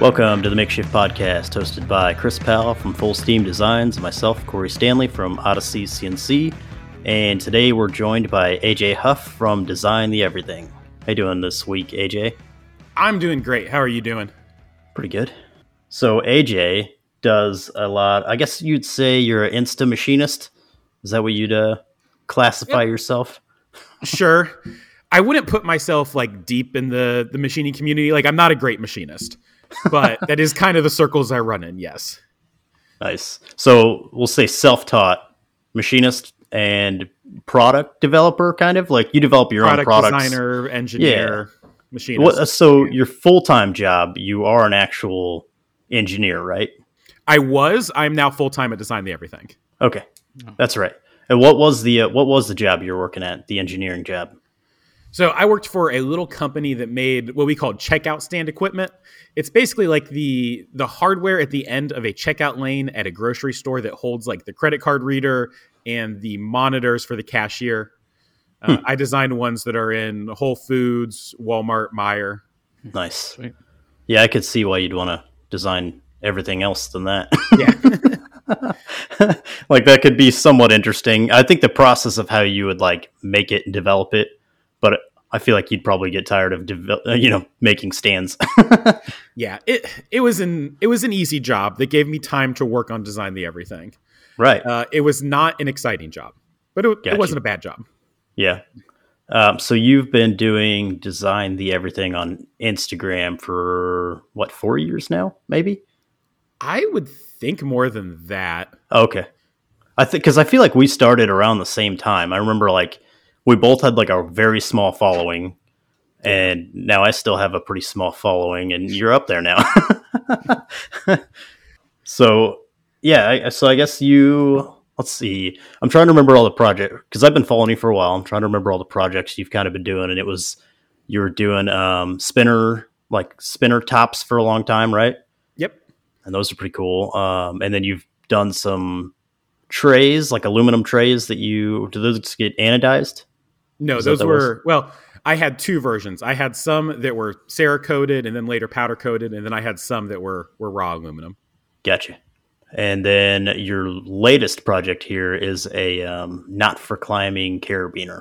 Welcome to the Makeshift Podcast, hosted by Chris Powell from Full Steam Designs and myself, Cory Stanley from Odyssey CNC. And today we're joined by AJ Huff from Design the Everything. How you doing this week, AJ? I'm doing great. How are you doing? Pretty good. So AJ does a lot. I guess you'd say you're an Insta machinist. Is that what you'd uh, classify yep. yourself? Sure. I wouldn't put myself like deep in the the machining community. Like I'm not a great machinist but that is kind of the circles I run in. Yes. Nice. So we'll say self-taught machinist and product developer, kind of like you develop your product own products. Designer, engineer, yeah. machinist. Well, so your full-time job, you are an actual engineer, right? I was. I'm now full-time at Design the Everything. Okay, that's right. And what was the uh, what was the job you're working at? The engineering job. So I worked for a little company that made what we called checkout stand equipment. It's basically like the the hardware at the end of a checkout lane at a grocery store that holds like the credit card reader and the monitors for the cashier. Uh, hmm. I designed ones that are in Whole Foods, Walmart, Meijer. Nice. Sweet. Yeah, I could see why you'd want to design everything else than that. Yeah. like that could be somewhat interesting. I think the process of how you would like make it and develop it but I feel like you'd probably get tired of uh, you know making stands. yeah, it it was an it was an easy job that gave me time to work on design the everything. Right. Uh, it was not an exciting job, but it, it wasn't a bad job. Yeah. Um, so you've been doing design the everything on Instagram for what four years now, maybe? I would think more than that. Okay. I think because I feel like we started around the same time. I remember like we both had like a very small following and now I still have a pretty small following, and you're up there now. so, yeah, I, so I guess you. Let's see. I'm trying to remember all the project because I've been following you for a while. I'm trying to remember all the projects you've kind of been doing, and it was you were doing um, spinner like spinner tops for a long time, right? Yep. And those are pretty cool. Um, and then you've done some trays, like aluminum trays that you do those get anodized? No, those were was? well. I had two versions. I had some that were Cerakoted and then later powder coated, and then I had some that were were raw aluminum. Gotcha. And then your latest project here is a um, not for climbing carabiner.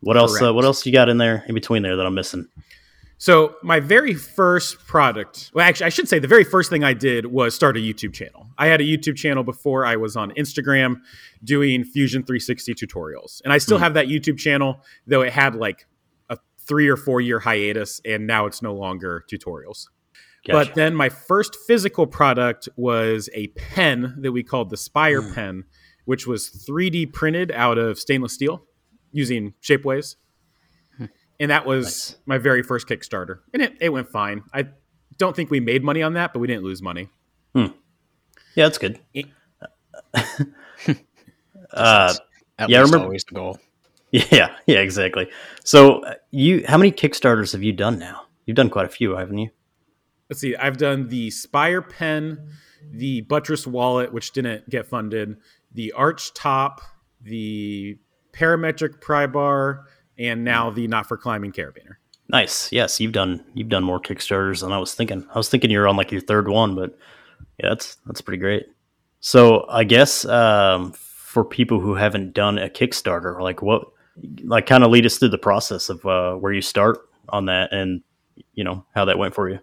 What Correct. else? Uh, what else you got in there in between there that I'm missing? So my very first product, well, actually, I should say the very first thing I did was start a YouTube channel. I had a YouTube channel before I was on Instagram doing Fusion 360 tutorials, and I still mm. have that YouTube channel, though it had like a three or four year hiatus, and now it's no longer tutorials. Gotcha. But then my first physical product was a pen that we called the Spire mm. pen, which was 3D printed out of stainless steel using Shapeways and that was nice. my very first Kickstarter, and it, it went fine. I don't think we made money on that, but we didn't lose money. Hmm. Yeah, that's good. It, uh, At yeah, I remember always the goal. Yeah, yeah, exactly. So, uh, you, how many Kickstarters have you done now? You've done quite a few, haven't you? Let's see. I've done the Spire pen, the buttress wallet, which didn't get funded, the arch top, the parametric pry bar, and now the not for climbing carabiner. Nice. Yes, you've done you've done more Kickstarters than I was thinking. I was thinking you're on like your third one, but yeah, that's that's pretty great. So I guess um, for people who haven't done a Kickstarter, like what, like kind of lead us through the process of uh, where you start on that, and you know how that went for you.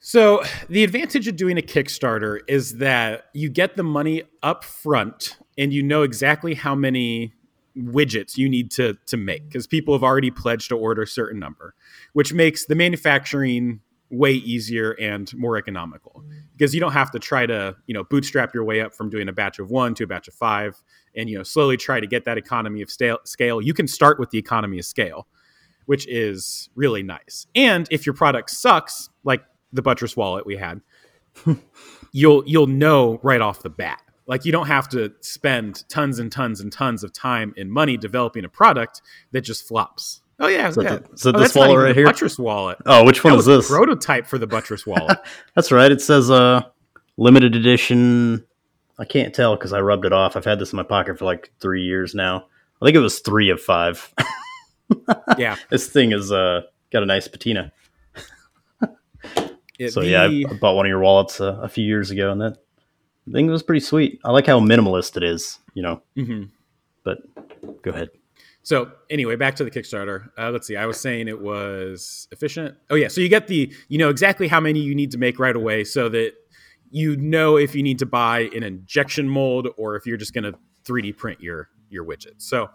So the advantage of doing a Kickstarter is that you get the money up front, and you know exactly how many widgets you need to to make because people have already pledged to order a certain number, which makes the manufacturing way easier and more economical. Because you don't have to try to you know bootstrap your way up from doing a batch of one to a batch of five and you know slowly try to get that economy of scale. You can start with the economy of scale which is really nice. And if your product sucks like the buttress wallet we had you'll you'll know right off the bat like you don't have to spend tons and tons and tons of time and money developing a product that just flops. Oh yeah, is yeah. The, is that oh, this wallet right here? Buttress wallet. Oh, which one that is this? Prototype for the buttress wallet. that's right. It says uh limited edition. I can't tell because I rubbed it off. I've had this in my pocket for like three years now. I think it was three of five. yeah, this thing is uh got a nice patina. It, so the, yeah, I bought one of your wallets uh, a few years ago, and that thing was pretty sweet. I like how minimalist it is, you know. Mm-hmm. But go ahead. So anyway, back to the Kickstarter. Uh, let's see. I was saying it was efficient. Oh yeah. So you get the you know exactly how many you need to make right away, so that you know if you need to buy an injection mold or if you're just going to 3D print your your widget. So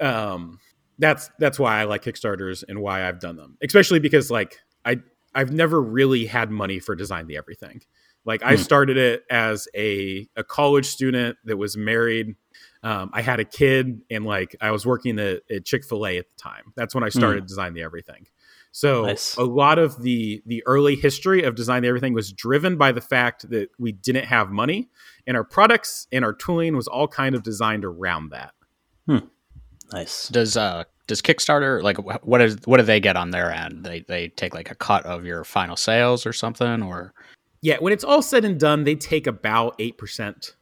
um, that's that's why I like Kickstarters and why I've done them, especially because like I I've never really had money for design the everything. Like I hmm. started it as a a college student that was married um, I had a kid and like I was working at, at Chick Fil A at the time. That's when I started mm. Design the Everything. So nice. a lot of the the early history of Design the Everything was driven by the fact that we didn't have money, and our products and our tooling was all kind of designed around that. Hmm. Nice. Does uh does Kickstarter like what is what do they get on their end? They they take like a cut of your final sales or something, or yeah, when it's all said and done, they take about eight percent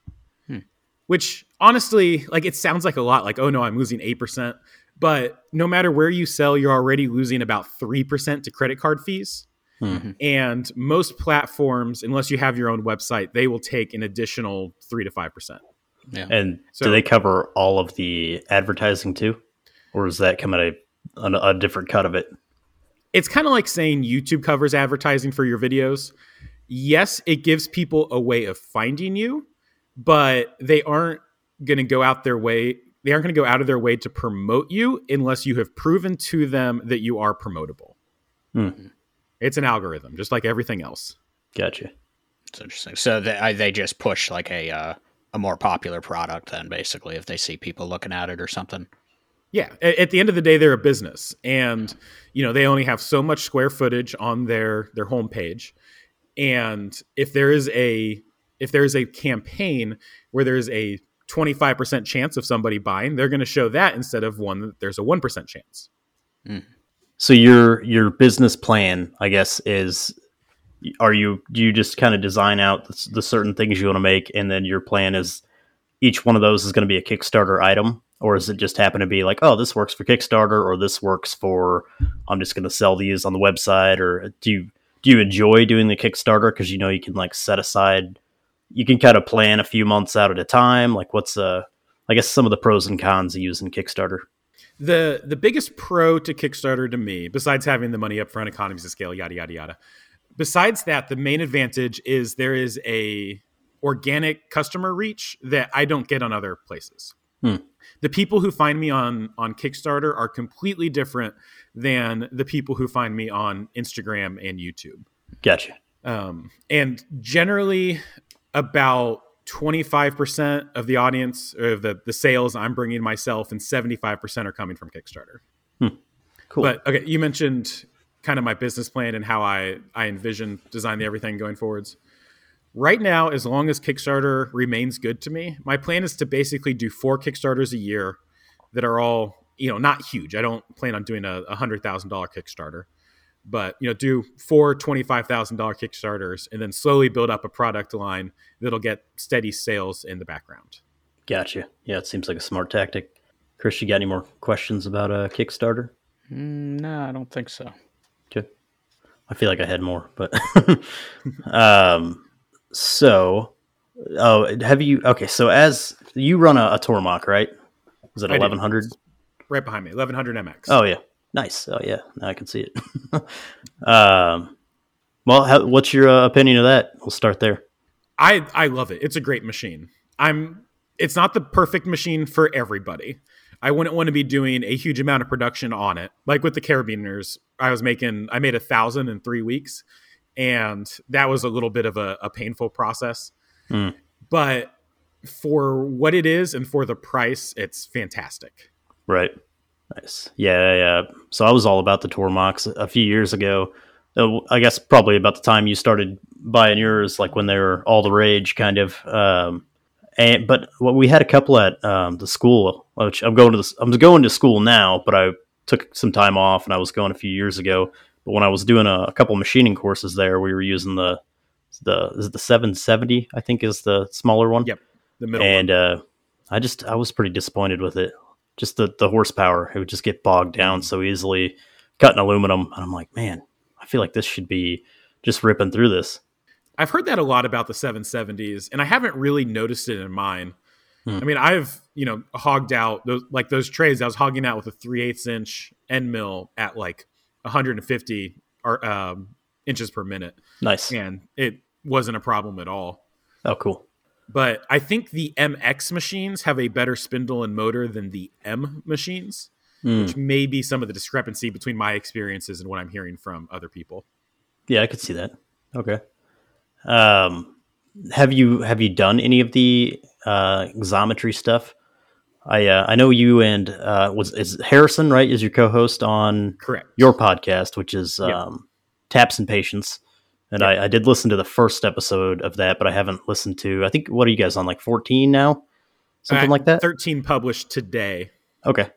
which honestly, like it sounds like a lot, like, oh no, I'm losing 8%. But no matter where you sell, you're already losing about 3% to credit card fees. Mm-hmm. And most platforms, unless you have your own website, they will take an additional 3 to 5%. Yeah. And so, do they cover all of the advertising too? Or does that come at a, a, a different cut of it? It's kind of like saying YouTube covers advertising for your videos. Yes, it gives people a way of finding you, but they aren't going to go out their way. They aren't going to go out of their way to promote you unless you have proven to them that you are promotable. Hmm. It's an algorithm, just like everything else. Gotcha. It's interesting. So they, they just push like a uh, a more popular product, then basically, if they see people looking at it or something. Yeah. At the end of the day, they're a business, and you know they only have so much square footage on their their homepage, and if there is a if there's a campaign where there's a 25% chance of somebody buying, they're going to show that instead of one that there's a 1% chance. Mm. So your your business plan, I guess, is are you do you just kind of design out the, the certain things you want to make and then your plan is each one of those is going to be a Kickstarter item or is it just happen to be like, oh, this works for Kickstarter or this works for I'm just going to sell these on the website or do you do you enjoy doing the Kickstarter because you know you can like set aside you can kind of plan a few months out at a time. Like, what's uh, I guess some of the pros and cons of using Kickstarter. The the biggest pro to Kickstarter to me, besides having the money up front, economies of scale, yada yada yada. Besides that, the main advantage is there is a organic customer reach that I don't get on other places. Hmm. The people who find me on on Kickstarter are completely different than the people who find me on Instagram and YouTube. Gotcha. Um, and generally, about 25% of the audience of the, the sales I'm bringing myself and 75% are coming from Kickstarter. Hmm. Cool. But okay, you mentioned kind of my business plan and how I, I envision design the everything going forwards. Right now, as long as Kickstarter remains good to me, my plan is to basically do four Kickstarters a year that are all, you know, not huge. I don't plan on doing a $100,000 Kickstarter but you know do four $25000 kickstarters and then slowly build up a product line that'll get steady sales in the background. Gotcha. Yeah it seems like a smart tactic. Chris you got any more questions about a uh, kickstarter? Mm, no i don't think so. Okay. I feel like i had more but um so oh have you okay so as you run a, a tormach right? Was it 1100 right behind me 1100 mx oh yeah Nice. Oh yeah, now I can see it. um, well, how, what's your uh, opinion of that? We'll start there. I I love it. It's a great machine. I'm. It's not the perfect machine for everybody. I wouldn't want to be doing a huge amount of production on it. Like with the carabiners, I was making. I made a thousand in three weeks, and that was a little bit of a, a painful process. Mm. But for what it is and for the price, it's fantastic. Right. Nice. Yeah, yeah. So I was all about the Tormachs a few years ago. Uh, I guess probably about the time you started buying yours, like when they were all the rage, kind of. Um, and but well, we had a couple at um, the school, which I'm going to. The, I'm going to school now, but I took some time off, and I was going a few years ago. But when I was doing a, a couple machining courses there, we were using the the is it the 770? I think is the smaller one. Yep, the middle. And uh, I just I was pretty disappointed with it just the, the horsepower. It would just get bogged down so easily, cutting aluminum. And I'm like, man, I feel like this should be just ripping through this. I've heard that a lot about the 770s, and I haven't really noticed it in mine. Hmm. I mean, I've you know hogged out those like those trays. I was hogging out with a three eighths inch end mill at like 150 or, um, inches per minute, Nice. and it wasn't a problem at all. Oh, cool. But I think the MX machines have a better spindle and motor than the M machines, Mm. which may be some of the discrepancy between my experiences and what I'm hearing from other people. Yeah, I could see that. Okay. Um, have you have you done any of the uh, Xometry stuff? I uh, I know you and uh, was is Harrison right? Is your co-host on Correct. your podcast, which is Yeah. um, Taps and Patience. And I, I did listen to the first episode of that, but I haven't listened to. I think what are you guys on like fourteen now, something Uh, like that? 13 published today. Okay.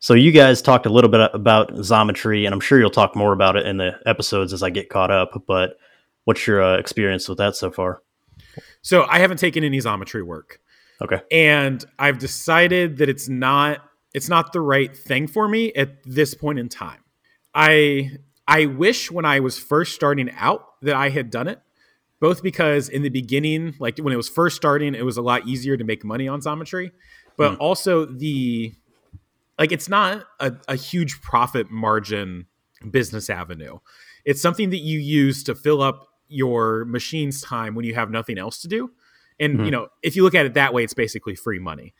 So you guys talked a little bit about Xometry, and I'm sure you'll talk more about it in the episodes as I get caught up. But what's your uh, experience with that so far? So I haven't taken any Xometry work. Okay. and I've decided that it's not it's not the right thing for me at this point in time. I I wish when I was first starting out that I had done it, both because in the beginning, like when it was first starting, it was a lot easier to make money on Xometry, but Hmm. also the like it's not a, a huge profit margin business avenue. It's something that you use to fill up your machine's time when you have nothing else to do. And Mhm. you know, if you look at it that way, it's basically free money.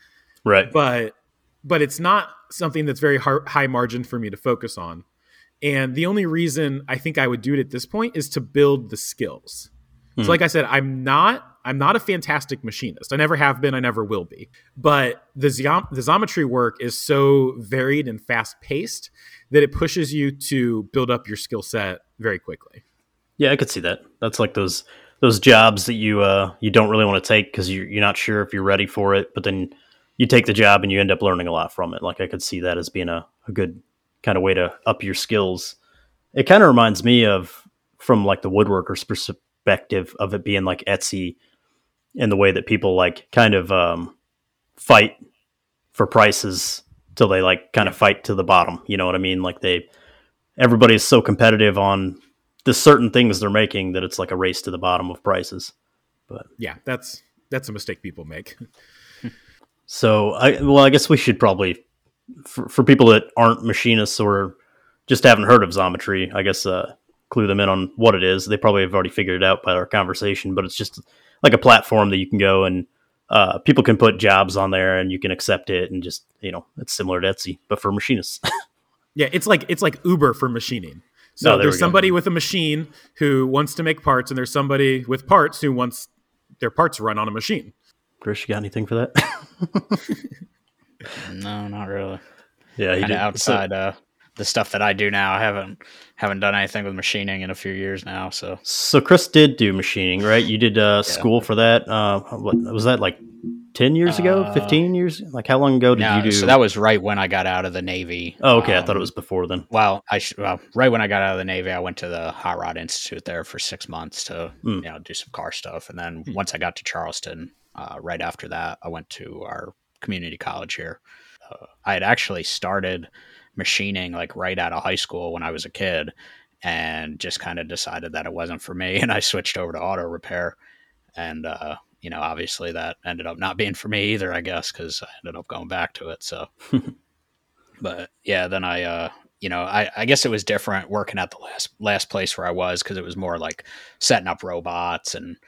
Right. But but it's not something that's very high margin for me to focus on. And the only reason I think I would do it at this point is to build the skills. Mhm. So like I said, I'm not I'm not a fantastic machinist. I never have been, I never will be. But the geom- the geometry work is so varied and fast paced that it pushes you to build up your skill set very quickly. Yeah, I could see that. That's like those those jobs that you uh you don't really want to take because you're you're not sure if you're ready for it, but then you take the job and you end up learning a lot from it. Like I could see that as being a, a good kind of way to up your skills. It kind of reminds me of from like the woodworker's perspective of it being like Etsy in the way that people like kind of um fight for prices till they like kind of fight to the bottom. You know what I mean? Like they everybody is so competitive on the certain things they're making that it's like a race to the bottom of prices. But yeah, that's that's a mistake people make. So I well, I guess we should probably for, for people that aren't machinists or just haven't heard of Xometry, I guess uh, clue them in on what it is. They probably have already figured it out by our conversation, but it's just like a platform that you can go and uh, people can put jobs on there and you can accept it and just you know it's similar to Etsy but for machinists. Yeah, it's like it's like Uber for machining. So there there's somebody with a machine who wants to make parts, and there's somebody with parts who wants their parts run on a machine. Chris, you got anything for that? No, not really. yeah, he did. outside uh, the stuff that I do now. I haven't haven't done anything with machining in a few years now. So So Chris did do machining, right? You did uh, school for that. Uh, what was that like? Ten years ago? Uh, Fifteen years? Like how long ago did no, you do? so that was right when I got out of the Navy. oh, okay. I thought it Um, was before then. Well, I sh- well, right when I got out of the Navy, I went to the Hot Rod Institute there for six months to Mm. you know do some car stuff, and then once I got to Charleston, uh, right after that, I went to our community college here. Uh, I had actually started machining like right out of high school when I was a kid, and just kind of decided that it wasn't for me, and I switched over to auto repair, and uh, you know, obviously that ended up not being for me either, I guess, because I ended up going back to it. So, but yeah, then I, uh, you know, I, I guess it was different working at the last last place where I was because it was more like setting up robots and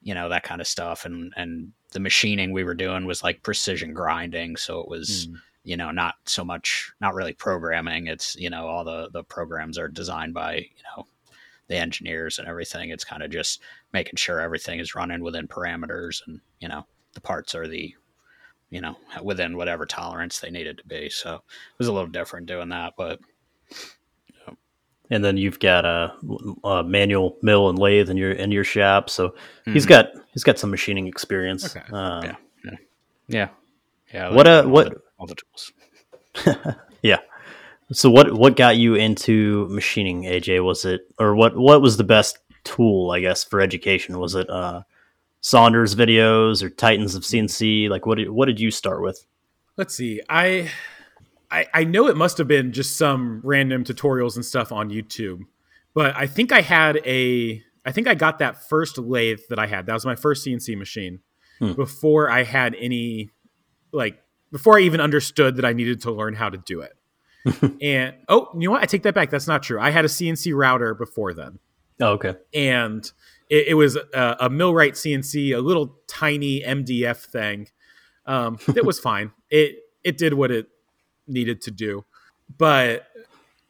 you know that kind of stuff, and and the machining we were doing was like precision grinding, so it was Mm. you know not so much not really programming. It's you know all the the programs are designed by you know the engineers and everything. It's kind of just making sure everything is running within parameters and you know the parts are the you know within whatever tolerance they needed to be. So it was a little different doing that, but And then you've got a, a manual mill and lathe in your in your shop. So he's Mhm. got he's got some machining experience. Okay. Um, Yeah. yeah, yeah. What, uh, all what- the, all the tools? yeah. So what what got you into machining, AJ? Was it or what what was the best tool, I guess, for education? Was it uh Saunders videos or Titans of CNC? Like what did, what did you start with? Let's see. I, I I know it must have been just some random tutorials and stuff on YouTube, but I think I had a I think I got that first lathe that I had. That was my first CNC machine Hmm. before I had any like before I even understood that I needed to learn how to do it. and oh, you know what? I take that back. That's not true. I had a CNC router before then, Oh, okay. and it, it was a, a MillRight CNC, a little tiny MDF thing. Um, it was fine. It it did what it needed to do, but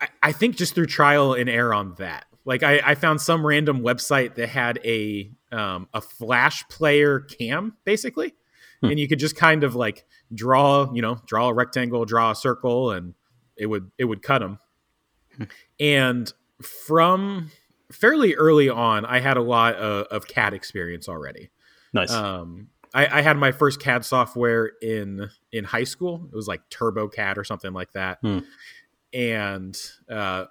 I, I think just through trial and error on that. Like I, I found some random website that had a um, a flash player cam basically, Hmm. and you could just kind of like draw, you know, draw a rectangle, draw a circle, and it would it would cut them. And from fairly early on, I had a lot of, of CAD experience already. Nice. Um, I, I had my first CAD software in in high school. It was like TurboCAD or something like that. Hmm. And uh,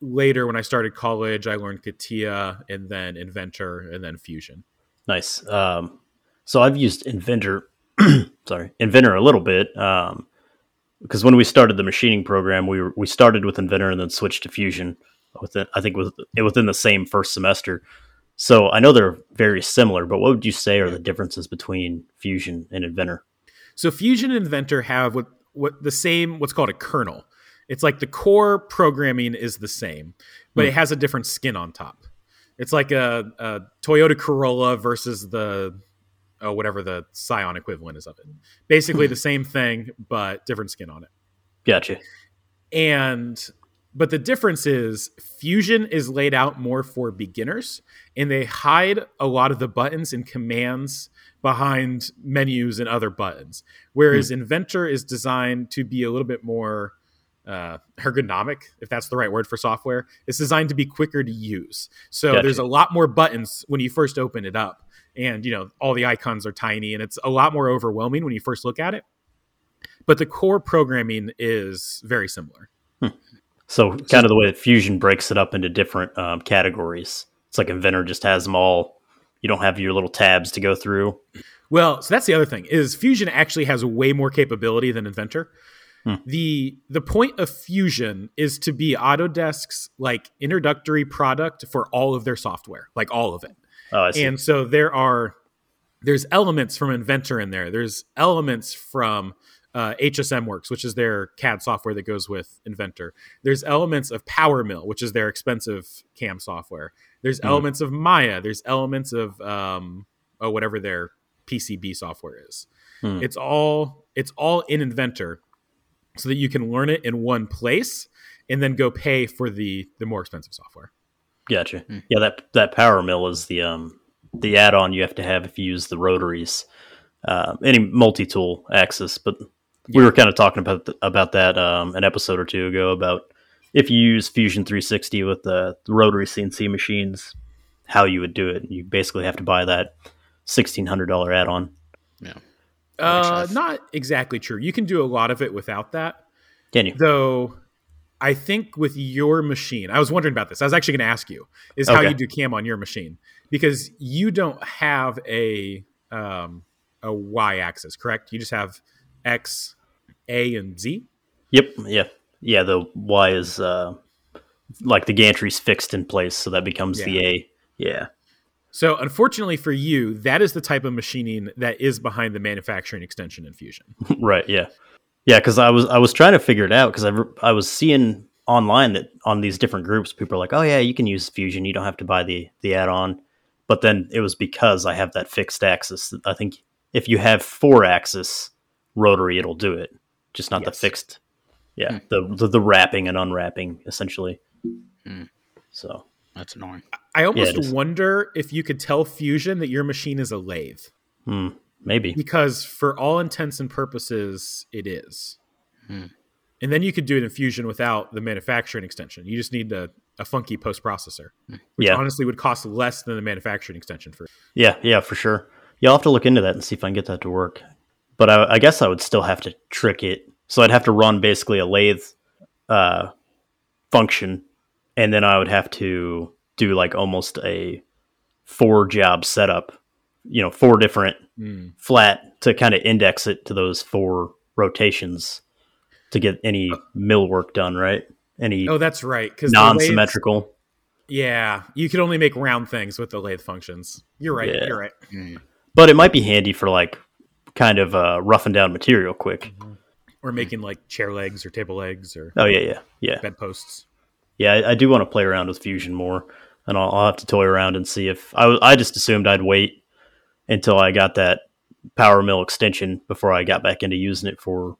later, when I started college, I learned CATIA and then Inventor and then Fusion. Nice. Um, so I've used Inventor, sorry, Inventor a little bit. Um, because when we started the machining program, we were, we started with Inventor and then switched to Fusion within I think with it within the same first semester. So I know they're very similar, but what would you say are the differences between Fusion and Inventor? So Fusion and Inventor have what what the same what's called a kernel. It's like the core programming is the same, but Hmm. it has a different skin on top. It's like a, a Toyota Corolla versus the oh, whatever the Scion equivalent is of it. Basically the same thing, but different skin on it. Gotcha. And but the difference is Fusion is laid out more for beginners and they hide a lot of the buttons and commands behind menus and other buttons. Whereas Inventor is designed to be a little bit more uh, ergonomic, if that's the right word for software. It's designed to be quicker to use. So Gotcha. there's a lot more buttons when you first open it up. And you know, all the icons are tiny and it's a lot more overwhelming when you first look at it. But the core programming is very similar. So kind of the way that Fusion breaks it up into different um, categories. It's like Inventor just has them all. You don't have your little tabs to go through. Well, so that's the other thing is Fusion actually has way more capability than Inventor. Hmm. The the point of Fusion is to be Autodesk's like introductory product for all of their software, like all of it. Oh, I see. And so there are there's elements from Inventor in there. There's elements from uh, HSM Works, which is their CAD software that goes with Inventor. There's elements of PowerMill, which is their expensive CAM software. There's Mhm. elements of Maya. There's elements of um, oh, whatever their PCB software is. Hmm. It's all it's all in Inventor, so that you can learn it in one place and then go pay for the the more expensive software. Gotcha. Hmm. Yeah, that that power mill is the um the add-on you have to have if you use the rotaries, uh, any multi-tool axis. But we were kind of talking about th- about that um, an episode or two ago about if you use Fusion 360 with the, the rotary CNC machines, how you would do it. You basically have to buy that sixteen hundred dollar add-on. Uh, not exactly true. You can do a lot of it without that. Can you? Though I think with your machine, I was wondering about this. I was actually going to ask you is how you do cam on your machine because you don't have a um, a y axis, correct? You just have x, a, and z. Yep. Yeah. Yeah. The Y is uh, like the gantry's fixed in place, so that becomes the A. Yeah. So unfortunately for you, that is the type of machining that is behind the manufacturing extension in Fusion. right yeah yeah because i was i was trying to figure it out because I, re- I was seeing online that on these different groups people are like oh yeah you can use fusion you don't have to buy the the add-on but then it was because i have that fixed axis i think if you have four axis rotary it'll do it just not the fixed yeah the, the the wrapping and unwrapping essentially Hmm. so That's annoying. I almost is. wonder if you could tell Fusion that your machine is a lathe. hmm, maybe because for all intents and purposes it is Hmm. and then you could do it in fusion without the manufacturing extension you just need a, a funky post processor which Yeah. honestly would cost less than the manufacturing extension for Yeah, yeah, for sure. Yeah, I'll have to look into that and see if I can get that to work. But I, I guess I would still have to trick it. So I'd have to run basically a lathe uh, function, and then I would have to do like almost a four job setup. You know, four different Mm. flat to kind of index it to those four rotations to get any mill work done. Right? Any oh that's right because non-symmetrical. Yeah, you could only make round things with the lathe functions. You're right. Yeah. You're right. Mm. But it might be handy for like kind of uh, roughing down material quick. Or making like chair legs or table legs or Oh yeah, yeah, yeah, bedposts. yeah. I, I do want to play around with Fusion more, and I'll, I'll have to toy around and see if I. I just assumed I'd wait until I got that power mill extension before I got back into using it for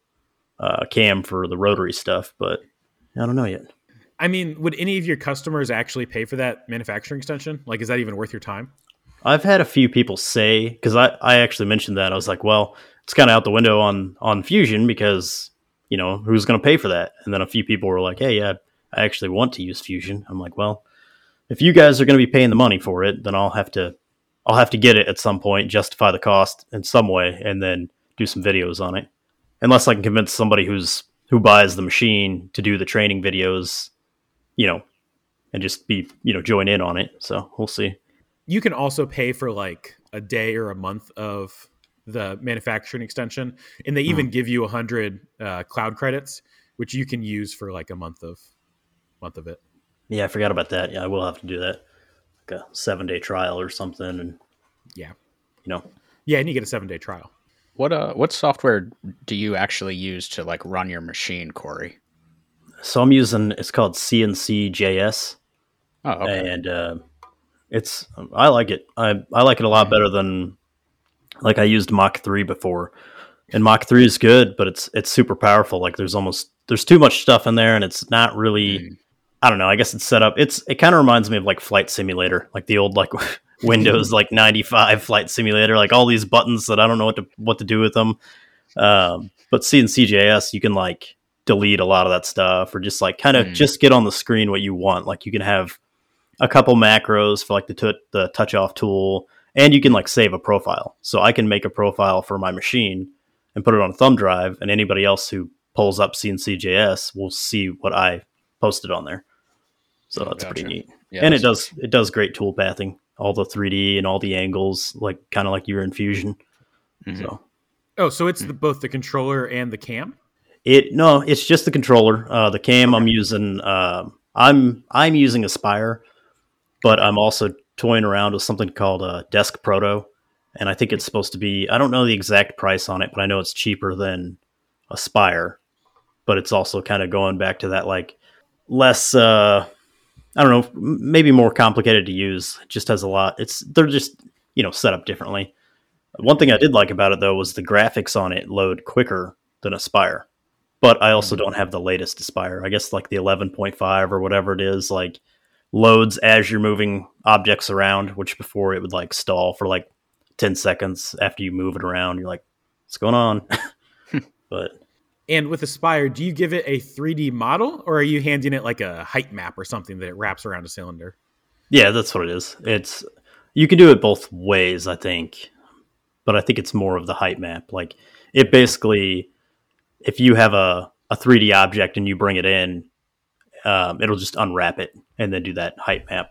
uh, cam for the rotary stuff, but I don't know yet. I mean, would any of your customers actually pay for that manufacturing extension? Like, is that even worth your time? I've had a few people say because I, I actually mentioned that I was like, well, it's kind of out the window on on Fusion because you know who's going to pay for that? And then a few people were like, hey, yeah, I actually want to use Fusion. I'm like, well, if you guys are going to be paying the money for it, then I'll have to I'll have to get it at some point, justify the cost in some way, and then do some videos on it. Unless I can convince somebody who's who buys the machine to do the training videos, you know, and just be you know join in on it. So we'll see. You can also pay for like a day or a month of the manufacturing extension, and they even give you a hundred uh, cloud credits, which you can use for like a month of month of it. Yeah, I forgot about that. Yeah, I will have to do that. Like a seven day trial or something, and Yeah, you know, yeah, and you get a seven day trial. What uh what software do you actually use to like run your machine, Cory? so I'm using it's called CNC JS, Oh, okay. and uh, it's I like it. I I like it a lot better than like I used Mach three before, and Mach three is good, but it's it's super powerful. Like there's almost there's too much stuff in there, and it's not really. Mm. I don't know. I guess it's set up. It's it kind of reminds me of like Flight Simulator, like the old like Windows like ninety five Flight Simulator, like all these buttons that I don't know what to what to do with them. Um, but CNCJS, you can like delete a lot of that stuff, or just like kind of Mm. just get on the screen what you want. Like you can have a couple macros for like the t- the touch off tool, and you can like save a profile. So I can make a profile for my machine and put it on a thumb drive, and anybody else who pulls up CNCJS will see what I posted on there. So that's pretty neat. Yeah, and it that's- does it does great tool pathing, all the 3D and all the angles, like kind of like you're in Fusion. Mhm. So Oh, so it's the, both the controller and the cam. it no, it's just the controller. Uh, the cam I'm using. um I'm I'm using Aspire, but I'm also toying around with something called uh, Desk Proto, and I think it's supposed to be. I don't know the exact price on it, but I know it's cheaper than Aspire. But it's also kind of going back to that like less. Uh, I don't know, maybe more complicated to use. It just has a lot. It's they're just you know set up differently. One thing I did like about it though was the graphics on it load quicker than Aspire. But I also don't have the latest Aspire. I guess like the 11.5 or whatever it is, like loads as you're moving objects around, which before it would like stall for like 10 seconds after you move it around. You're like, what's going on? but And with Aspire, do you give it a 3D model, or are you handing it like a height map or something that it wraps around a cylinder? yeah, that's what it is. It's you can do it both ways, I think. But I think it's more of the height map. Like it basically if you have a, a 3D object and you bring it in, um, it'll just unwrap it and then do that height map.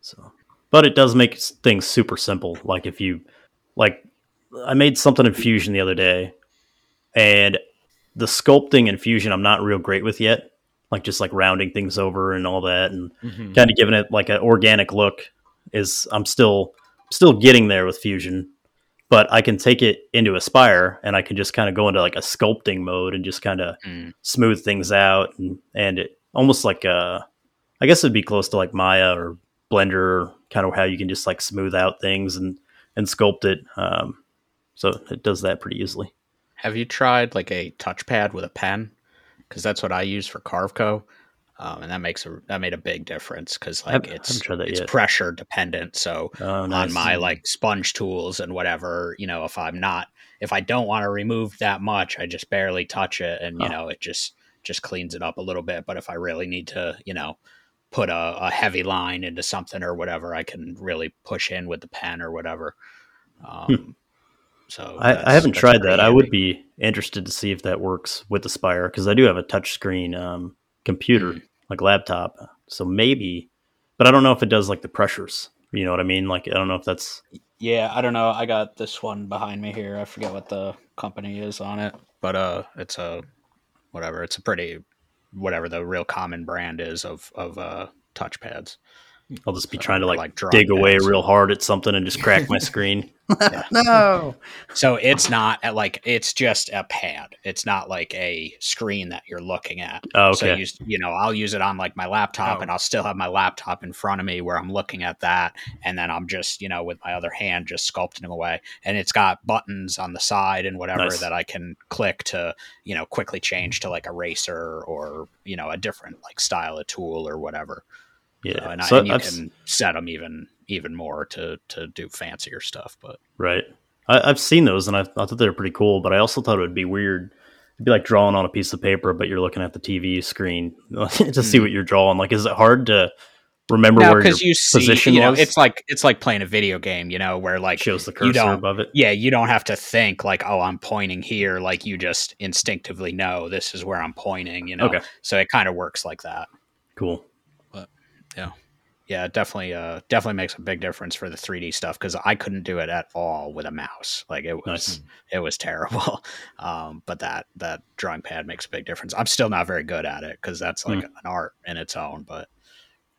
So, but it does make things super simple. Like if you, like, I made something in Fusion the other day, and the sculpting in Fusion I'm not real great with yet. Like just like rounding things over and all that, and Mhm. kind of giving it like an organic look. Is I'm still still getting there with Fusion, but I can take it into Aspire and I can just kind of go into like a sculpting mode and just kind of Mm. smooth things out and and it almost like uh I guess it'd be close to like Maya or Blender, kind of how you can just like smooth out things and and sculpt it. Um, so it does that pretty easily. Have you tried like a touchpad with a pen? Because that's what I use for Carveco, um, and that makes a that made a big difference. Because like haven't- it's haven't tried that it's yet. pressure dependent. So Oh, nice. on my like sponge tools and whatever, you know, if I'm not if I don't want to remove that much, I just barely touch it, and you Oh. know, it just just cleans it up a little bit. But if I really need to, you know, put a, a heavy line into something or whatever, I can really push in with the pen or whatever. Um, So I, I haven't tried that. I would be interested to see if that works with the Aspire because I do have a touchscreen um, computer, Mm. like laptop. So maybe, but I don't know if it does like the pressures. You know what I mean? Like I don't know if that's Yeah, I don't know. I got this one behind me here. I forget what the company is on it, but uh, it's a whatever. It's a pretty whatever the real common brand is of of uh touchpads. I'll just be So, trying to like, like, dig away real hard at something and just crack my screen. Yeah. no. So it's not at, like it's just a pad. It's not like a screen that you're looking at. Oh, So you, you know, I'll use it on like my laptop, Oh. and I'll still have my laptop in front of me where I'm looking at that, and then I'm just you know with my other hand just sculpting them away, and it's got buttons on the side and whatever Nice. that I can click to you know quickly change to like a racer or you know a different like style of tool or whatever. yeah. So, and, I, and you I've can set them even even more to to do fancier stuff, but Right. I, I've seen those and I, I thought they were pretty cool, but I also thought it would be weird. It'd be like drawing on a piece of paper, but you're looking at the TV screen to see Hmm. what you're drawing. Like, is it hard to remember no, where your you see, position you know, was? it's like it's like playing a video game, you know, where like shows the cursor above it? yeah, you don't have to think like, oh, I'm pointing here. Like you just instinctively know this is where I'm pointing, you know. Okay. So it kind of works like that. Cool. Yeah, it definitely, uh, definitely makes a big difference for the 3D stuff because I couldn't do it at all with a mouse. Like it was, Nice. it was terrible. Um, but that that drawing pad makes a big difference. I'm still not very good at it because that's like Hmm. an art in its own. But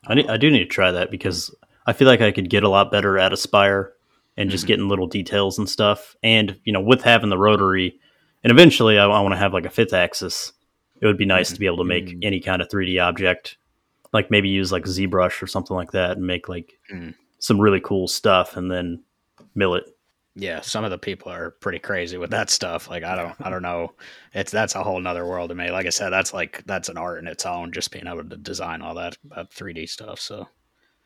I, need, I do need to try that because I feel like I could get a lot better at Aspire and just Mhm. getting little details and stuff. And, you know, with having the rotary, and eventually I, want to have like a fifth axis, it would be nice to be able to make Mhm. any kind of 3D object, like maybe use like ZBrush or something like that and make like Mhm. some really cool stuff and then mill it. yeah, some of the people are pretty crazy with that stuff. Like I don't, I don't know. It's that's a whole nother world to me. Like I said, that's like that's an art in its own. Just being able to design all that that 3D stuff. So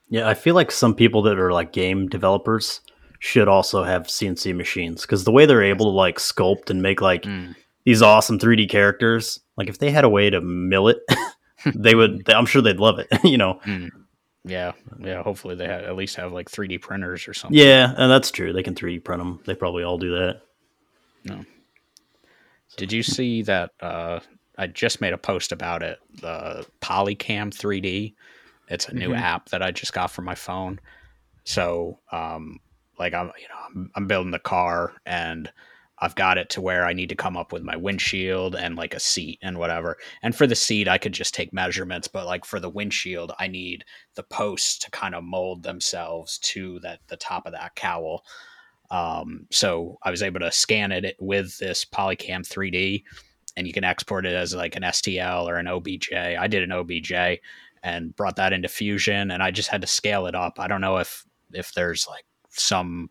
Yeah, I feel like some people that are like game developers should also have CNC machines because the way they're able to like sculpt and make like mm, these awesome 3D characters. Like if they had a way to mill it, they would. I'm sure they'd love it. you know. mm. yeah, yeah. Hopefully they ha- at least have like 3D printers or something. Yeah, and that's true. They can 3D print them. They probably all do that. No. Did you see that? Uh, I just made a post about it. The Polycam 3D. It's a new Mhm. app that I just got for my phone. So, um, like I'm, you know, I'm, I'm building the car and I've got it to where I need to come up with my windshield and like a seat and whatever. And for the seat, I could just take measurements, but like for the windshield, I need the posts to kind of mold themselves to that the top of that cowl. Um, so I was able to scan it with this Polycam 3D, and you can export it as like an STL or an OBJ. I did an OBJ and brought that into Fusion, and I just had to scale it up. I don't know if if there's like some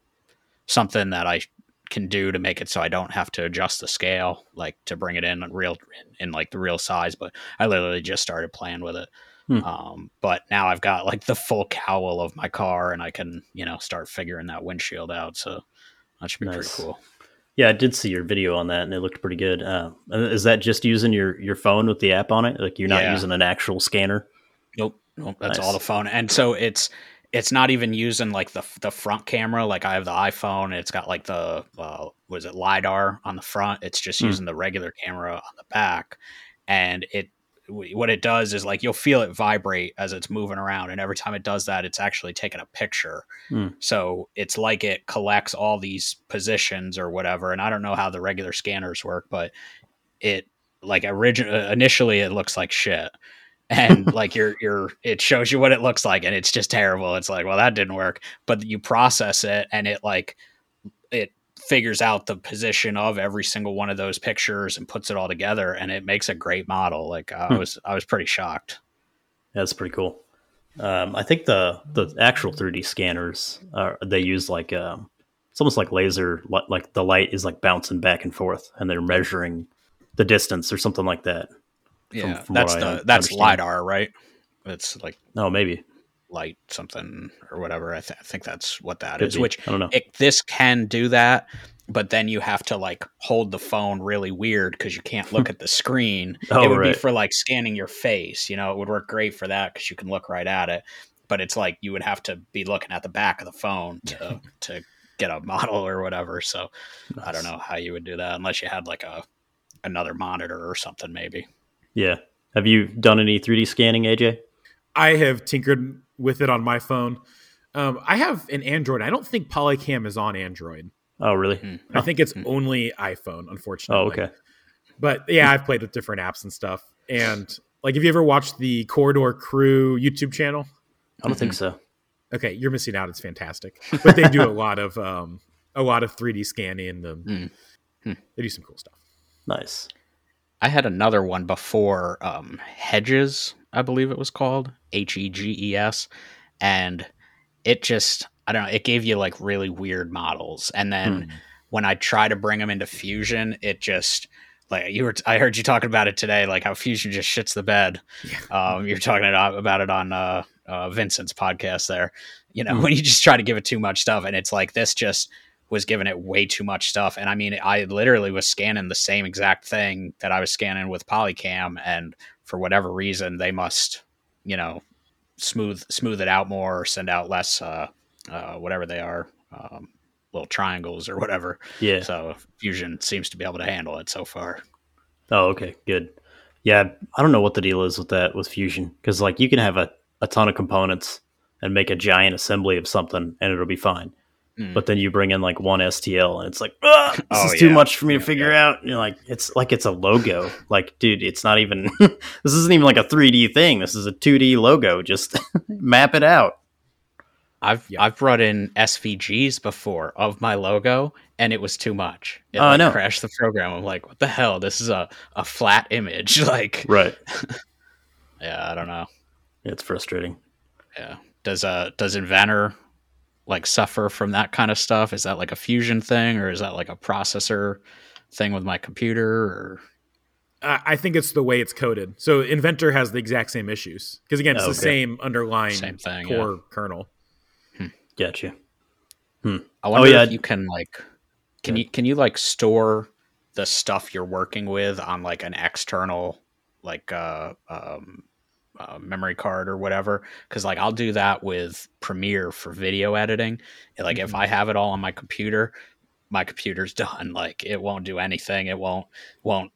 something that I can do to make it so I don't have to adjust the scale, like to bring it in real in like the real size. But I literally just started playing with it. Hmm. Um, but now I've got like the full cowl of my car, and I can you know start figuring that windshield out. So that should be Nice. pretty cool. Yeah, I did see your video on that, and it looked pretty good. Uh, is that just using your your phone with the app on it? Like you're not Yeah. using an actual scanner? Nope, nope. That's Nice. all the phone, and so it's it's not even using like the the front camera. Like I have the iPhone, and it's got like the uh, was it lidar on the front. It's just Hmm. using the regular camera on the back, and it what it does is like you'll feel it vibrate as it's moving around, and every time it does that, it's actually taking a picture. Hmm. So it's like it collects all these positions or whatever. And I don't know how the regular scanners work, but it like origin initially it looks like shit and like you're you're it shows you what it looks like and it's just terrible it's like well that didn't work but you process it and it like it figures out the position of every single one of those pictures and puts it all together and it makes a great model like i Hmm. was i was pretty shocked That's pretty cool. Um, I think the the actual 3D scanners are they use like um, it's almost like laser, like the light is like bouncing back and forth, and they're measuring the distance or something like that. Yeah from that's what I the that's lidar right? It's like Oh, maybe. light something or whatever. I, th- I think that's what that Could is. be. which I don't know. it, this can do that but then you have to like hold the phone really weird because you can't look at the screen. Oh, it would be for like scanning your face you know? It would work great for that because you can look right at it but it's like you would have to be looking at the back of the phone to to get a model or whatever so i don't know how you would do that unless you had like a another monitor or something maybe Yeah. Have you done any 3D scanning, AJ? I have tinkered with it on my phone. Um, I have an Android. I don't think Polycam is on Android. Oh, really? Hmm. I think it's Hmm. only iPhone, unfortunately. Oh, okay. But yeah, I've played with different apps and stuff. And like, have you ever watched the Corridor Crew YouTube channel? I don't think so. Okay, you're missing out. It's fantastic, but they do a lot of um, a lot of 3D scanning. The, Mm. Hmm. They do some cool stuff. Nice. I had another one before um, Hedges, I believe it was called H E G E S, and it just I don't know. It gave you like really weird models, and then when I try to bring them into Fusion, it just like you were. I heard you talking about it today, like how Fusion just shits the bed. Um, you're talking about about it on uh, uh, Vincent's podcast there. You know, Mhm. when you just try to give it too much stuff, and it's like this just was giving it way too much stuff. And I mean, I literally was scanning the same exact thing that I was scanning with Polycam, and for whatever reason, they must, you know, smooth smooth it out more or send out less, uh, uh, whatever they are, um, little triangles or whatever. Yeah. So Fusion seems to be able to handle it so far. Oh, okay, good. Yeah, I don't know what the deal is with that with Fusion because like you can have a, a ton of components and make a giant assembly of something and it'll be fine. Mm. But then you bring in like one STL and it's like, ah, this Oh, is too much for me to figure yeah. out. And you're like, it's like it's a logo. like, dude, it's not even. this isn't even like a 3D thing. This is a 2D logo. Just map it out. I've Yeah. I've brought in SVGs before of my logo, and it was too much. It Oh, I like, know. crashed the program. I'm like, what the hell? This is a, a flat image. Like, Right. yeah, I don't know. It's frustrating. Yeah. Does uh does Inventor like suffer from that kind of stuff? Is that like a fusion thing, or is that like a processor thing with my computer? Or I think it's the way it's coded. So Inventor has the exact same issues because again, it's Okay. the same underlying Same thing, core kernel. Gotcha. I wonder yeah. if you can like can you can you like store the stuff you're working with on like an external like uh um uh, memory card or whatever because like i'll do that with premiere for video editing. Like if Mhm. i have it all on my computer my computer's done. Like it won't do anything. It won't won't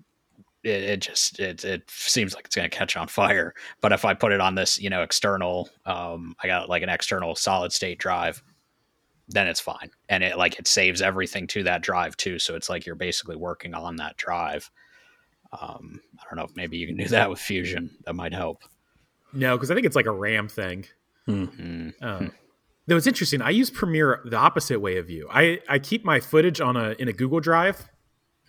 it, it just it, it seems like it's going to catch on fire. But if i put it on this you know external um i got like an external solid state drive then it's fine. And it like it saves everything to that drive too. So it's like you're basically working on that drive. Um i don't know if maybe you can do that with fusion. That might help No, because I think it's like a RAM thing. Mm. Um, though it's interesting. I use Premiere the opposite way of you. I, I keep my footage on a in a Google Drive,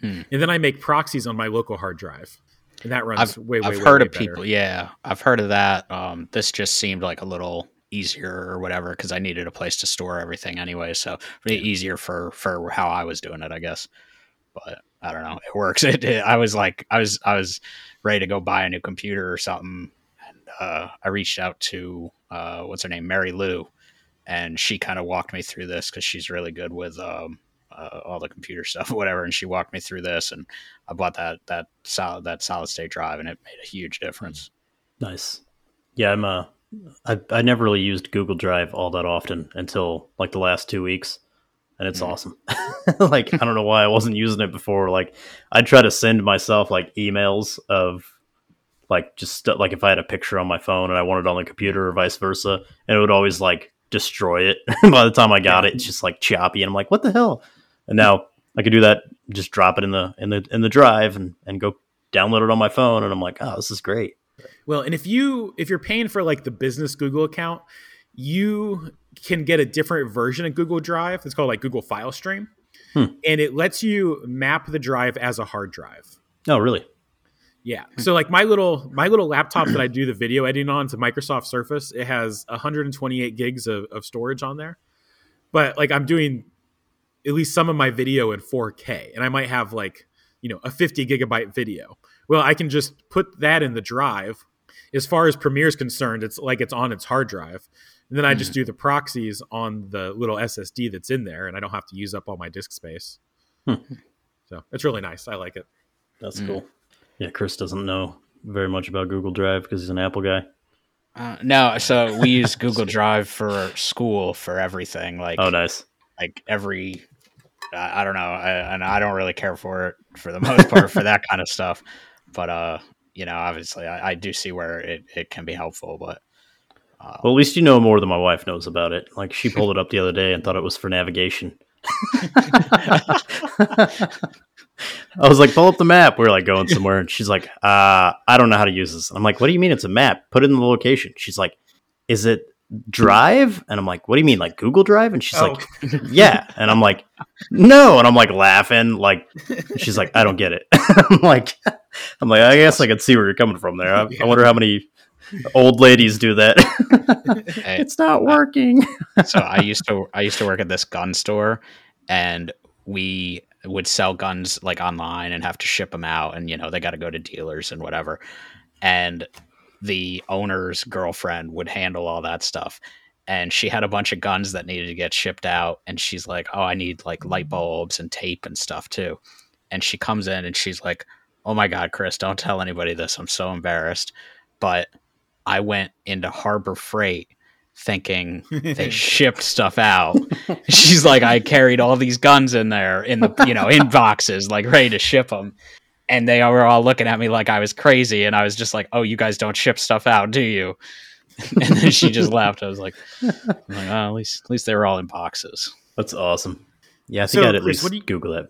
Hmm. and then I make proxies on my local hard drive, and that runs I've, way way. I've way, heard way of better. people yeah i've heard of that um this just seemed like a little easier or whatever because i needed a place to store everything anyway so really easier for for how i was doing it i guess but i don't know it works it, it- i was like i was i was ready to go buy a new computer or something and uh i reached out to uh what's her name mary lou and she kind of walked me through this because she's really good with um uh, all the computer stuff or whatever and she walked me through this and I bought that that solid that solid state drive and it made a huge difference. Nice. Yeah, I'm uh I I never really used Google Drive all that often until like the last two weeks. And it's Mm. awesome. like I don't know why I wasn't using it before. Like I'd try to send myself like emails of like just like if I had a picture on my phone and I wanted it on the computer or vice versa, and it would always like destroy it. By the time I got it, it's just like choppy, and I'm like, what the hell? And now I could do that, just drop it in the in the in the drive and and go download it on my phone, and I'm like, oh, this is great. Well, and if you if you're paying for like the business Google account, you can get a different version of Google Drive. It's called like Google File Stream, Hmm. and it lets you map the drive as a hard drive. Oh, really? Yeah. So like my little my little laptop that I do the video editing on, it's a Microsoft Surface. It has 128 gigs of, of storage on there. But like I'm doing at least some of my video in 4K, and I might have like you know a 50 gigabyte video. Well, I can just put that in the drive. As far as Premiere is concerned, it's like it's on its hard drive. And then I just do the proxies on the little SSD that's in there, and I don't have to use up all my disk space. Hmm. So it's really nice. I like it. That's Mm. cool. Yeah, Chris doesn't know very much about Google Drive because he's an Apple guy. Uh, no, so we use Google Drive for school for everything. Like Oh, nice. like every I, I don't know, I, and I don't really care for it for the most part for that kind of stuff. But uh, you know, obviously, I, I do see where it, it can be helpful. But uh, Well, at least you know more than my wife knows about it. Like she pulled it up the other day and thought it was for navigation. I was like, pull up the map. We are like going somewhere, and she's like, uh, I don't know how to use this. I'm like, what do you mean it's a map? Put it in the location. She's like, is it Drive? And I'm like, what do you mean, like Google Drive? And she's Oh. like, yeah. And I'm like, no. And I'm like laughing. Like, she's like, I don't get it. I'm like, I'm like, I guess I can see where you're coming from there. I, I wonder how many old ladies do that. Hey, it's not working. so I used to I used to work at this gun store, and we would sell guns like online and have to ship them out, and you know they got to go to dealers and whatever. And the owner's girlfriend would handle all that stuff, and she had a bunch of guns that needed to get shipped out, and she's like, "Oh, I need like light bulbs and tape and stuff too." And she comes in and she's like, "Oh my god, Chris, don't tell anybody this. I'm so embarrassed." But I went into Harbor Freight thinking they shipped stuff out. She's like, I carried all these guns in there in the you know in boxes, like ready to ship them, and they were all looking at me like I was crazy, and I was just like, Oh, you guys don't ship stuff out, do you? and then she just laughed. I was like, I'm like oh, at least at least they were all in boxes. That's awesome. Yeah, I think So, I'd at Chris, least what do you- Google it.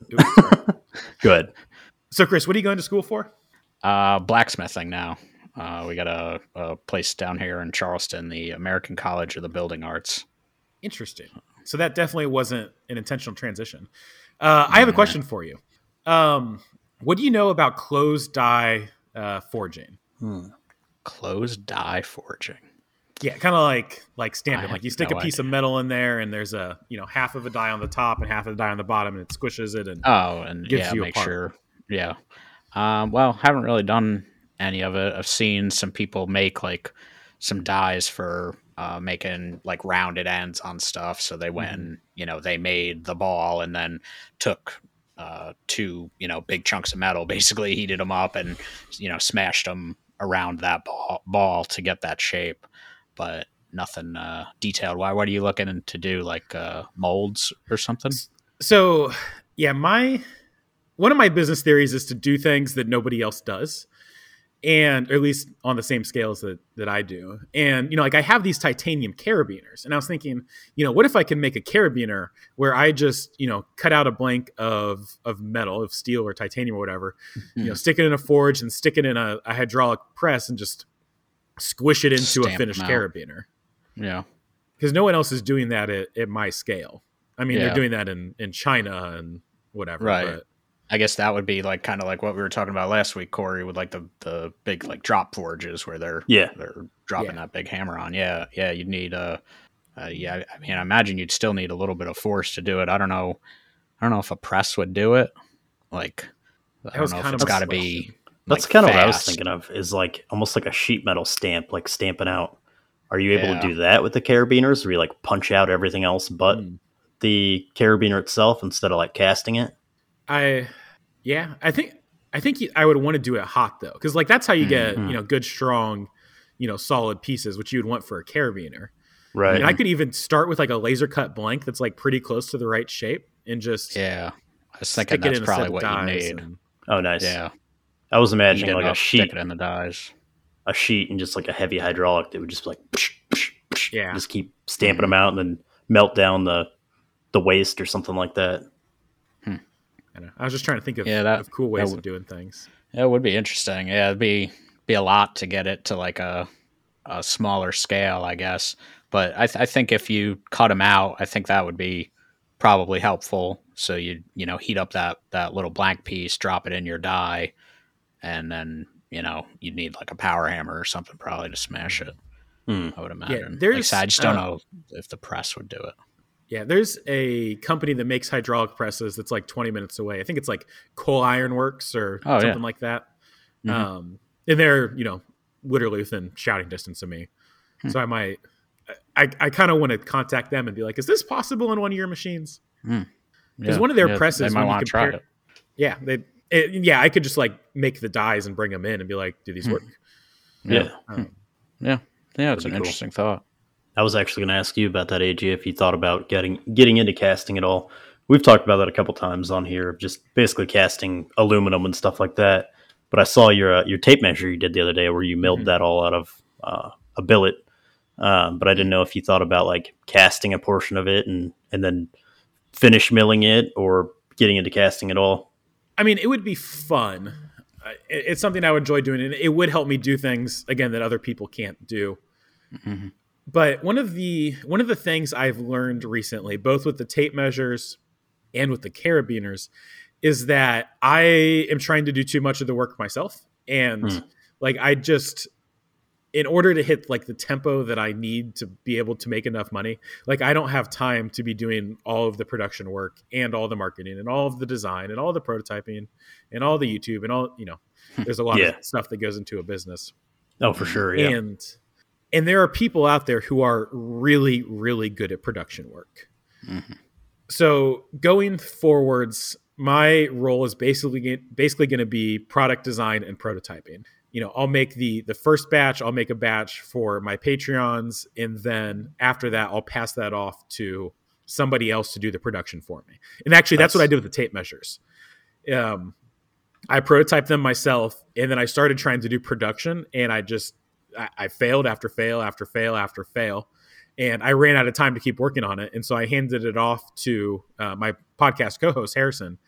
Good. so, Chris, what are you going to school for? Uh, blacksmithing now. Uh, we got a, a place down here in Charleston, the American College of the Building Arts. Interesting. So that definitely wasn't an intentional transition. Uh, I have a question for you. Um, what do you know about closed die uh, forging? Hmm. Closed die forging. Yeah, kind of like like stamping. Like you stick no a piece of metal in there, and there's a you know half of a die on the top and half of the die on the bottom, and it squishes it. And Oh, and Gives yeah, you a make part. sure. Yeah. Um, well, haven't really done any of it. I've seen some people make like some dies for uh, making like rounded ends on stuff. So they went, Mm-hmm. and, you know, they made the ball and then took uh, two, you know, big chunks of metal, basically heated them up and, you know, smashed them around that ball, ball to get that shape. But nothing uh, detailed. Why? What are you looking to do? Like uh, molds or something? so, yeah, my one of my business theories is to do things that nobody else does, and or at least on the same scales that that I do. And you know, like I have these titanium carabiners, and I was thinking, you know, what if I can make a carabiner where I just you know cut out a blank of of metal, of steel or titanium or whatever, you know, stick it in a forge and stick it in a, a hydraulic press and just squish it into a Stamp finished 'em out. carabiner Yeah. because no one else is doing that at, at my scale. I mean, Yeah. they're doing that in, in China and whatever. Right. But I guess that would be like kind of like what we were talking about last week, Cory, with like the the big like drop forges where they're Yeah. they're dropping Yeah. that big hammer on. Yeah, yeah, you'd need a, uh, yeah. I mean, I imagine you'd still need a little bit of force to do it. I don't know. I don't know if a press would do it. Like, I don't was know if kind it's of got to be. That's like, kind of what I was thinking of. Is like almost like a sheet metal stamp, like stamping out. Are you able Yeah. to do that with the carabiners, where you like punch out everything else but Mm. the carabiner itself instead of like casting it? I, yeah, I think I think I would want to do it hot though, because like that's how you get Mhm. you know good strong, you know solid pieces, which you would want for a carabiner. Right. And I could even start with like a laser cut blank that's like pretty close to the right shape and just Yeah, I was thinking that's probably what you need. and- oh, nice. Yeah, I was imagining like a sheet, stick it in the dies. a sheet, and just like a heavy hydraulic that would just like, psh, psh, psh, Yeah. just keep stamping them out and then melt down the the waste or something like that. I, don't know. I was just trying to think of, Yeah, that- of cool that ways would- of doing things. Yeah, it would be interesting. Yeah, it'd be be a lot to get it to like a a smaller scale, I guess. But I, th- I think if you cut them out, I think that would be probably helpful. So you you know heat up that that little blank piece, drop it in your die, and then you know you'd need like a power hammer or something probably to smash it. Hmm. I would imagine. Like I there's, said, I just don't uh, know if the press would do it. Yeah, there's a company that makes hydraulic presses that's like 20 minutes away. I think it's like Coal Iron Works or Oh, yeah. something like that. Mhm. Um, and they're, you know, literally within shouting distance of me. Hmm. So I might, I, I kind of want to contact them and be like, is this possible in one of your machines? Because Yeah, one of their yeah, presses, they might when you want to try compare- it. Yeah, they, it, yeah, I could just like make the dies and bring them in and be like, do these Hmm. work? Yeah. Um, Yeah, yeah, it's an cool. interesting thought. I was actually going to ask you about that, AJ, if you thought about getting getting into casting at all. We've talked about that a couple times on here, just basically casting aluminum and stuff like that. But I saw your uh, your tape measure you did the other day where you milled Mhm. that all out of uh, a billet. Um, but I didn't know if you thought about like casting a portion of it and and then finish milling it or getting into casting at all. I mean, it would be fun. It's something I would enjoy doing, and it would help me do things again that other people can't do. Mhm. But one of the one of the things I've learned recently, both with the tape measures and with the carabiners, is that I am trying to do too much of the work myself, and mm. like I just in order to hit like the tempo that I need to be able to make enough money, like I don't have time to be doing all of the production work and all the marketing and all of the design and all the prototyping and all the YouTube and all, you know, there's a lot yeah. of stuff that goes into a business. Oh, for sure. Yeah. And and there are people out there who are really, really good at production work. Mm-hmm. So going forwards, my role is basically basically going to be product design and prototyping you know i'll make the the first batch i'll make a batch for my patreons and then after that i'll pass that off to somebody else to do the production for me and actually that's, that's what i did with the tape measures um, i prototyped them myself and then i started trying to do production and i just I, I failed after fail after fail after fail and i ran out of time to keep working on it and so i handed it off to uh, my podcast co-host harrison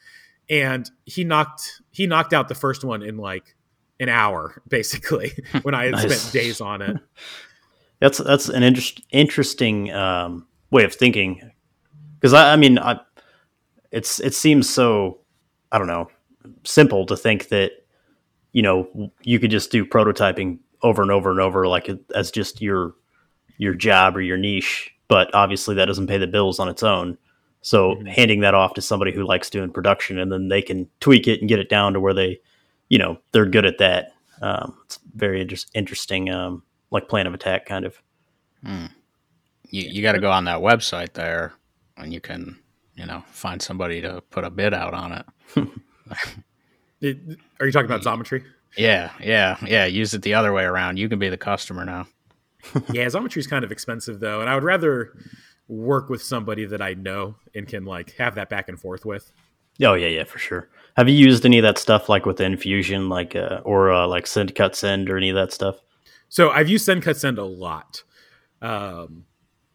and he knocked he knocked out the first one in like an hour basically when I had nice. spent days on it. That's that's an inter- interesting um, way of thinking because I, I, mean I, it's it seems so I don't know simple to think that you know you could just do prototyping over and over and over like as just your your job or your niche but obviously that doesn't pay the bills on its own so mm-hmm. handing that off to somebody who likes doing production and then they can tweak it and get it down to where they you know they're good at that. Um, it's very inter- interesting, um, like plan of attack kind of. Hmm. You you got to go on that website there, and you can you know find somebody to put a bid out on it. it are you talking about Xometry? Yeah, yeah, yeah. Use it the other way around. You can be the customer now. yeah, Xometry is kind of expensive though, and I would rather work with somebody that I know and can like have that back and forth with. Oh yeah, yeah, for sure. Have you used any of that stuff like with Infusion, like uh, or uh, like Send Cut Send or any of that stuff? So I've used Send Cut Send a lot. Um,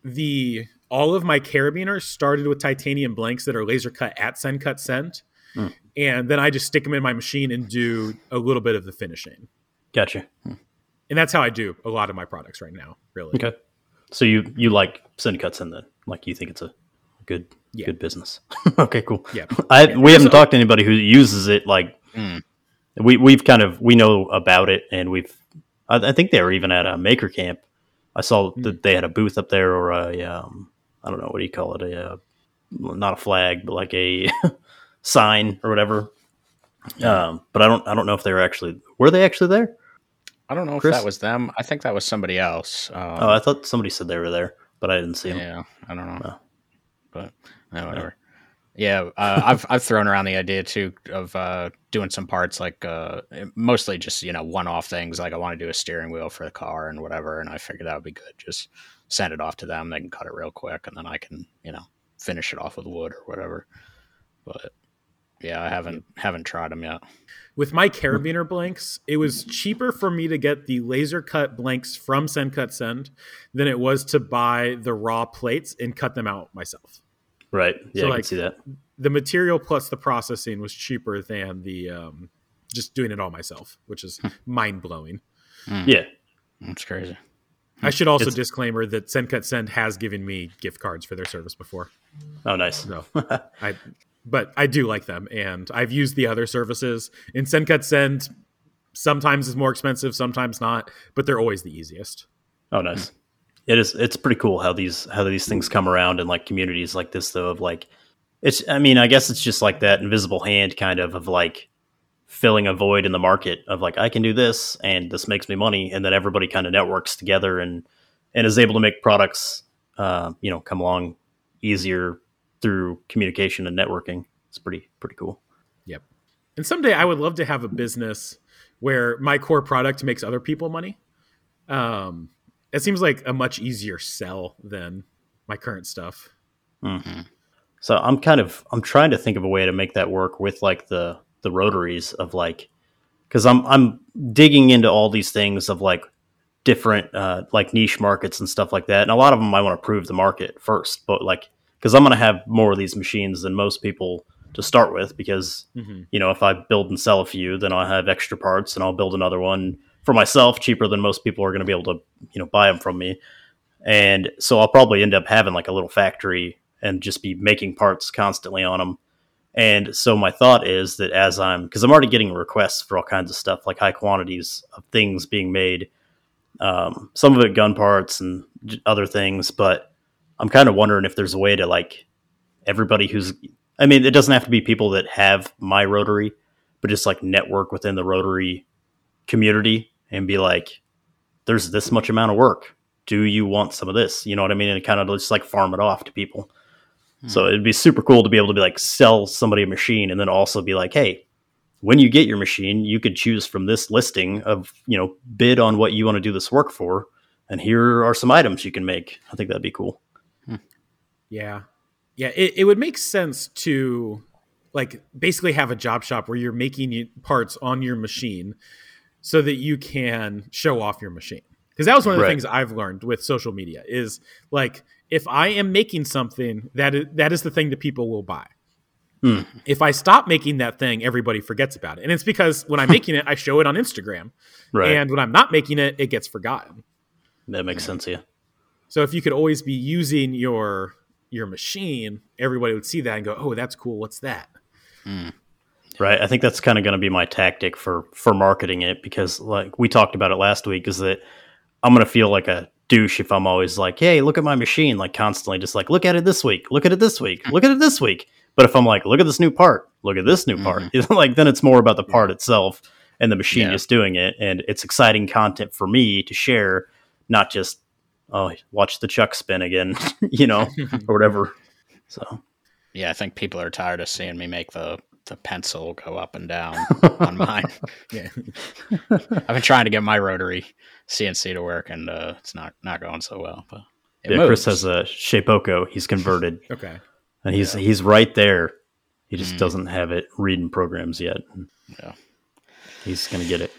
the all of my carabiners started with titanium blanks that are laser cut at Send Cut Send, mm. And then I just stick them in my machine and do a little bit of the finishing. Gotcha. And that's how I do a lot of my products right now. Really. Okay. So you you like Send Cut Send then? Like you think it's a good yeah. good business. okay, cool. Yeah, I, we haven't so, talked to anybody who uses it. Like mm. we we've kind of we know about it, and we've I, I think they were even at a maker camp. I saw mm. that they had a booth up there, or a um, I don't know what do you call it, a uh, not a flag, but like a sign or whatever. Um, but I don't I don't know if they were actually were they actually there. I don't know Chris? if that was them. I think that was somebody else. Um, oh, I thought somebody said they were there, but I didn't see them. Yeah, I don't know. No. But no, whatever. Yeah, uh, I've I've thrown around the idea too of uh, doing some parts like uh, mostly just you know one off things like I want to do a steering wheel for the car and whatever, and I figured that would be good. Just send it off to them; they can cut it real quick, and then I can you know finish it off with wood or whatever. But yeah, I haven't haven't tried them yet. With my carabiner blanks, it was cheaper for me to get the laser cut blanks from Send Cut Send than it was to buy the raw plates and cut them out myself. Right. Yeah, so, I like, can see that. The material plus the processing was cheaper than the um, just doing it all myself, which is hmm. mind blowing. Mm. Yeah, that's crazy. I should also it's, disclaimer that Send Cut Send has given me gift cards for their service before. Oh, nice. So I, but I do like them, and I've used the other services. And Send Cut Send sometimes is more expensive, sometimes not, but they're always the easiest. Oh, nice it is it's pretty cool how these how these things come around in like communities like this though of like it's i mean i guess it's just like that invisible hand kind of of like filling a void in the market of like i can do this and this makes me money and then everybody kind of networks together and and is able to make products uh, you know come along easier through communication and networking. It's pretty pretty cool. Yep. And someday i would love to have a business where my core product makes other people money. Um it seems like a much easier sell than my current stuff. Mm-hmm. So I'm kind of I'm trying to think of a way to make that work with like the the rotaries of like because I'm I'm digging into all these things of like different uh, like niche markets and stuff like that, and a lot of them I want to prove the market first, but like because I'm going to have more of these machines than most people to start with because mm-hmm. you know if I build and sell a few, then I'll have extra parts and I'll build another one for myself cheaper than most people are going to be able to you know buy them from me And so I'll probably end up having like a little factory and just be making parts constantly on them. And so my thought is that as I'm, because I'm already getting requests for all kinds of stuff, like high quantities of things being made, um, some of it gun parts and other things, but I'm kind of wondering if there's a way to like everybody who's, I mean, it doesn't have to be people that have my rotary, but just like network within the rotary community and be like, there's this much amount of work. Do you want some of this? You know what I mean? And kind of just like farm it off to people. Hmm. So it'd be super cool to be able to be like sell somebody a machine and then also be like, hey, when you get your machine, you could choose from this listing of, you know, bid on what you want to do this work for. And here are some items you can make. I think that'd be cool. Hmm. Yeah. Yeah. It, it would make sense to like basically have a job shop where you're making parts on your machine so that you can show off your machine because that was one of the right. things I've learned with social media is like if I am making something that is, that is the thing that people will buy. Hmm. If I stop making that thing, everybody forgets about it, and it's because when I'm making it, I show it on Instagram, right. and when I'm not making it, it gets forgotten. That makes sense, yeah. So if you could always be using your your machine, everybody would see that and go, "Oh, that's cool. What's that?" Hmm. Right. I think that's kind of going to be my tactic for for marketing it because, like we talked about it last week, is that I'm going to feel like a douche if I'm always like, hey, look at my machine, like constantly just like, look at it this week, look at it this week, look at it this week. But if I'm like, look at this new part, look at this new part, mm-hmm. like then it's more about the part itself and the machine yeah. just doing it. And it's exciting content for me to share, not just, oh, watch the chuck spin again, you know, or whatever. So, yeah, I think people are tired of seeing me make the the pencil go up and down on mine. yeah. I've been trying to get my rotary CNC to work, and uh, it's not not going so well. But yeah, moves. Chris has a Shapeoko. He's converted. okay, and he's yeah. he's right there. He just mm. doesn't have it reading programs yet. Yeah, he's gonna get it.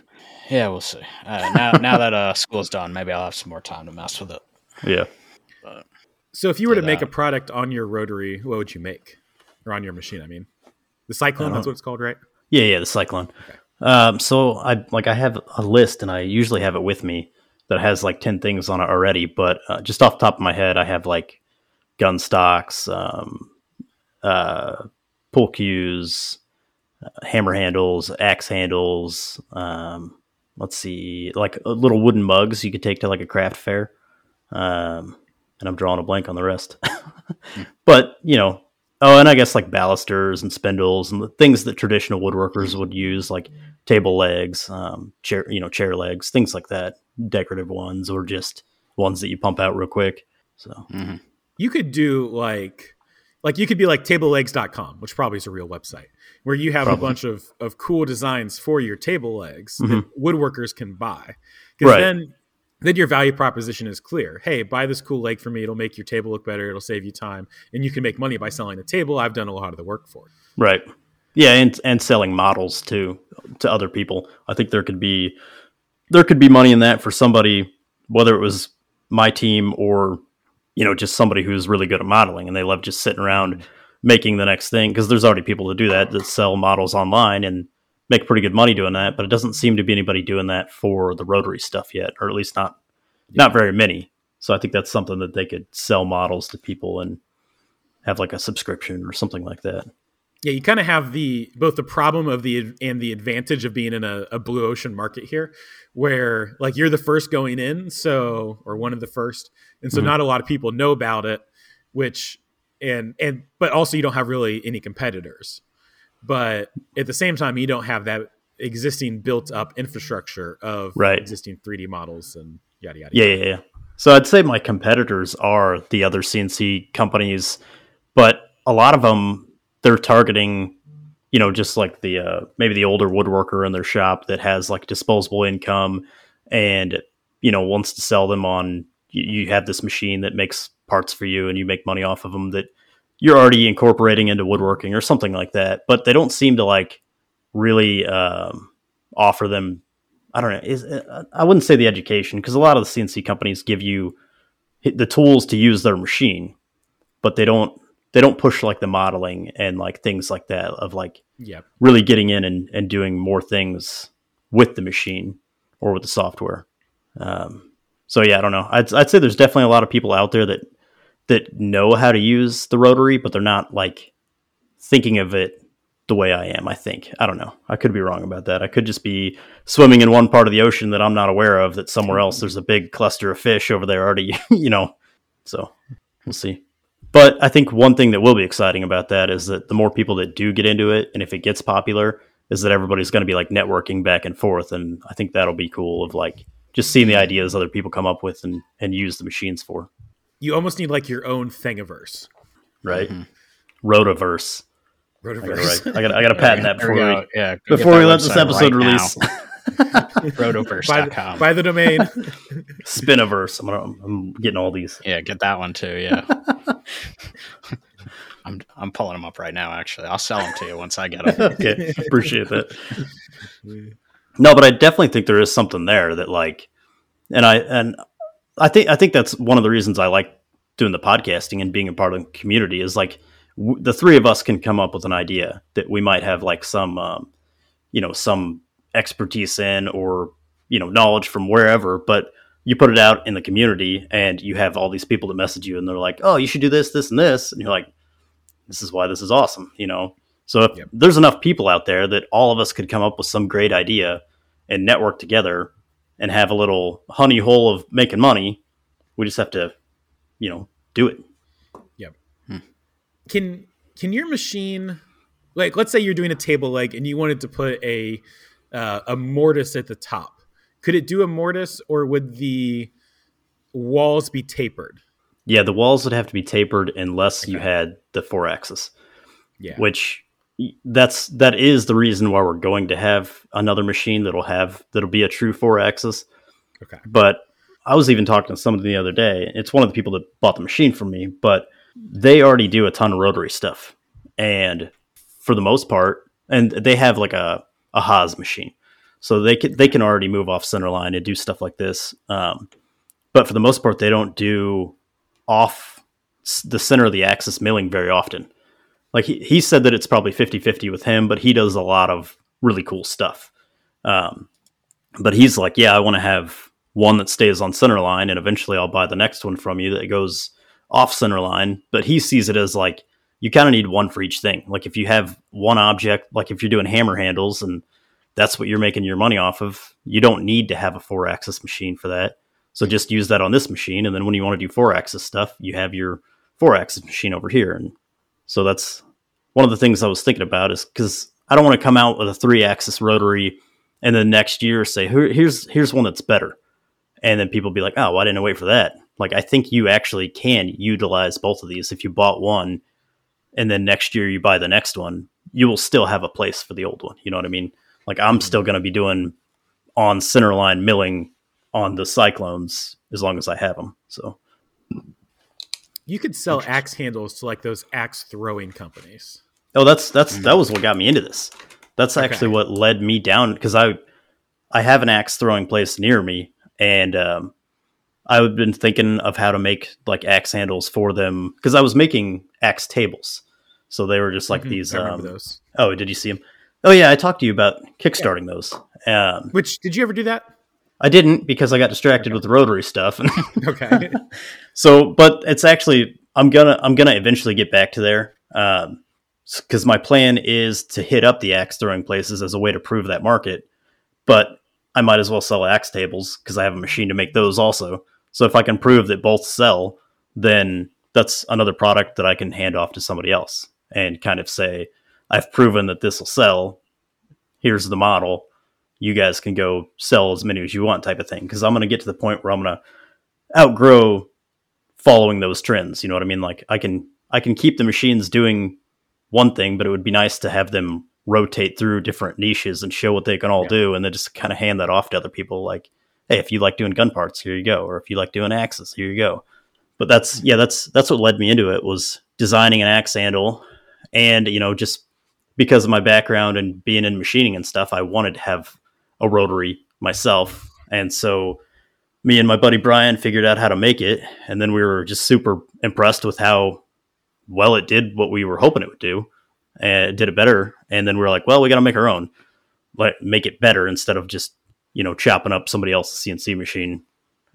Yeah, we'll see. Uh, now now that uh, school's done, maybe I'll have some more time to mess with it. Yeah. But, so if you were to make a product on your rotary, what would you make? Or on your machine, I mean. The Cyclone, that's what it's called, right? Yeah, yeah, the Cyclone. Okay. Um, so I like I have a list, and I usually have it with me that has like ten things on it already. But uh, just off the top of my head, I have like gun stocks, um, uh, pull cues, uh, hammer handles, axe handles. Um, let's see, like uh, little wooden mugs you could take to like a craft fair. Um, and I'm drawing a blank on the rest. but you know, Oh, and I guess like balusters and spindles and the things that traditional woodworkers would use, like table legs, um, chair, you know, chair legs, things like that, decorative ones, or just ones that you pump out real quick. So mm-hmm. you could do like, like you could be like tablelegs.com, which probably is a real website where you have probably. a bunch of, of cool designs for your table legs mm-hmm. that woodworkers can buy. Because right. then then your value proposition is clear. Hey, buy this cool leg for me. It'll make your table look better. It'll save you time, and you can make money by selling the table. I've done a lot of the work for it. Right. Yeah, and and selling models too to other people. I think there could be there could be money in that for somebody, whether it was my team or you know just somebody who's really good at modeling and they love just sitting around making the next thing because there's already people to do that that sell models online and make pretty good money doing that, but it doesn't seem to be anybody doing that for the rotary stuff yet, or at least not yeah. not very many. So I think that's something that they could sell models to people and have like a subscription or something like that. Yeah, you kind of have the both the problem of the and the advantage of being in a, a, blue ocean market here, where like you're the first going in, so or one of the first, and so mm-hmm. not a lot of people know about it, which and and but also you don't have really any competitors but at the same time you don't have that existing built up infrastructure of right. existing 3D models and yada yada. Yeah, yeah, yeah. So I'd say my competitors are the other CNC companies, but a lot of them they're targeting, you know, just like the uh, maybe the older woodworker in their shop that has like disposable income and you know wants to sell them on. You, you have this machine that makes parts for you and you make money off of them that you're already incorporating into woodworking or something like that. But they don't seem to like really um, offer them. I don't know. Is I wouldn't say the education because a lot of the CNC companies give you the tools to use their machine, but they don't they don't push like the modeling and like things like that of like yeah really getting in and, and doing more things with the machine or with the software. Um, So yeah, I don't know. I'd I'd say there's definitely a lot of people out there that that know how to use the rotary, but they're not like thinking of it the way I am. I think I don't know. I could be wrong about that. I could just be swimming in one part of the ocean that I'm not aware of. That somewhere else there's a big cluster of fish over there already. You know, so we'll see. But I think one thing that will be exciting about that is that the more people that do get into it, and if it gets popular, is that everybody's going to be like networking back and forth, and I think that'll be cool. Of like just seeing the ideas other people come up with and and use the machines for. You almost need like your own thingiverse, right? Mm-hmm. Rotaverse. Rotaverse. I got I got to patent that before we, yeah, before we let this episode right release. Rotoverse.com. Buy, buy the domain. Spinaverse. I'm, gonna, I'm getting all these. Yeah, get that one too. Yeah. I'm I'm pulling them up right now. Actually, I'll sell them to you once I get them. okay, appreciate that. No, but I definitely think there is something there that like, and I and I think I think that's one of the reasons I like doing the podcasting and being a part of the community is like w- the three of us can come up with an idea that we might have like some um, you know some expertise in or you know knowledge from wherever but you put it out in the community and you have all these people that message you and they're like oh you should do this this and this and you're like this is why this is awesome you know so if yep. there's enough people out there that all of us could come up with some great idea and network together and have a little honey hole of making money we just have to you know do it yep hmm. can can your machine like let's say you're doing a table leg and you wanted to put a uh, a mortise at the top. Could it do a mortise, or would the walls be tapered? Yeah, the walls would have to be tapered unless okay. you had the four axis. Yeah, which that's that is the reason why we're going to have another machine that'll have that'll be a true four axis. Okay, but I was even talking to somebody the other day. It's one of the people that bought the machine from me, but they already do a ton of rotary stuff, and for the most part, and they have like a a Haas machine. So they can they can already move off center line and do stuff like this. Um, but for the most part, they don't do off the center of the axis milling very often. Like he, he said that it's probably 50 50 with him, but he does a lot of really cool stuff. Um, but he's like, yeah, I want to have one that stays on center line, and eventually I'll buy the next one from you that goes off center line. But he sees it as like you kind of need one for each thing. Like if you have one object, like if you're doing hammer handles and that's what you're making your money off of, you don't need to have a four axis machine for that. So just use that on this machine. And then when you want to do four axis stuff, you have your four axis machine over here. And so that's one of the things I was thinking about is because I don't want to come out with a three axis rotary and then next year say, here's, here's one that's better. And then people be like, oh, why didn't I wait for that? Like, I think you actually can utilize both of these. If you bought one, and then next year you buy the next one, you will still have a place for the old one. You know what I mean? Like I'm still mm-hmm. going to be doing on centerline milling on the cyclones as long as I have them. So you could sell axe handles to like those axe throwing companies. Oh, that's that's mm-hmm. that was what got me into this. That's actually okay. what led me down because I I have an axe throwing place near me, and um, I've been thinking of how to make like axe handles for them because I was making axe tables. So they were just like mm-hmm. these. Um, those. Oh, did you see them? Oh yeah, I talked to you about kickstarting yeah. those. Um, Which did you ever do that? I didn't because I got distracted okay. with the rotary stuff. okay. So, but it's actually I'm gonna I'm gonna eventually get back to there because um, my plan is to hit up the axe throwing places as a way to prove that market. But I might as well sell axe tables because I have a machine to make those also. So if I can prove that both sell, then that's another product that I can hand off to somebody else and kind of say, I've proven that this will sell. Here's the model. You guys can go sell as many as you want, type of thing. Because I'm going to get to the point where I'm going to outgrow following those trends. You know what I mean? Like I can I can keep the machines doing one thing, but it would be nice to have them rotate through different niches and show what they can all yeah. do, and then just kind of hand that off to other people. Like, hey, if you like doing gun parts, here you go, or if you like doing axes, here you go. But that's yeah, that's that's what led me into it was designing an axe handle, and you know just because of my background and being in machining and stuff, I wanted to have a rotary myself. And so me and my buddy Brian figured out how to make it. And then we were just super impressed with how well it did what we were hoping it would do. And it did it better. And then we were like, well, we got to make our own, like make it better instead of just, you know, chopping up somebody else's CNC machine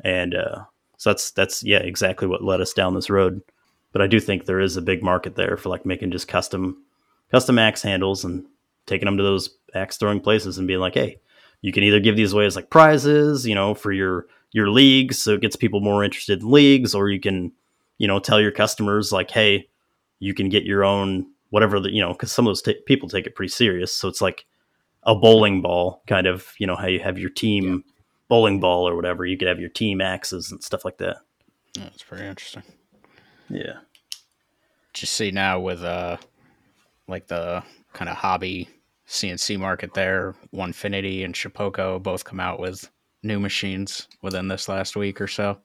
and uh, so that's that's yeah exactly what led us down this road. But I do think there is a big market there for like making just custom custom axe handles and taking them to those axe throwing places and being like, hey, you can either give these away as like prizes, you know, for your your leagues, so it gets people more interested in leagues, or you can, you know, tell your customers like, hey, you can get your own whatever the you know, because some of those t- people take it pretty serious, so it's like a bowling ball kind of, you know, how you have your team yeah. bowling ball or whatever. You could have your team axes and stuff like that. That's pretty interesting. Yeah. Just see now with uh, like the kind of hobby CNC market there. Onefinity and Shapeoko both come out with new machines within this last week or so.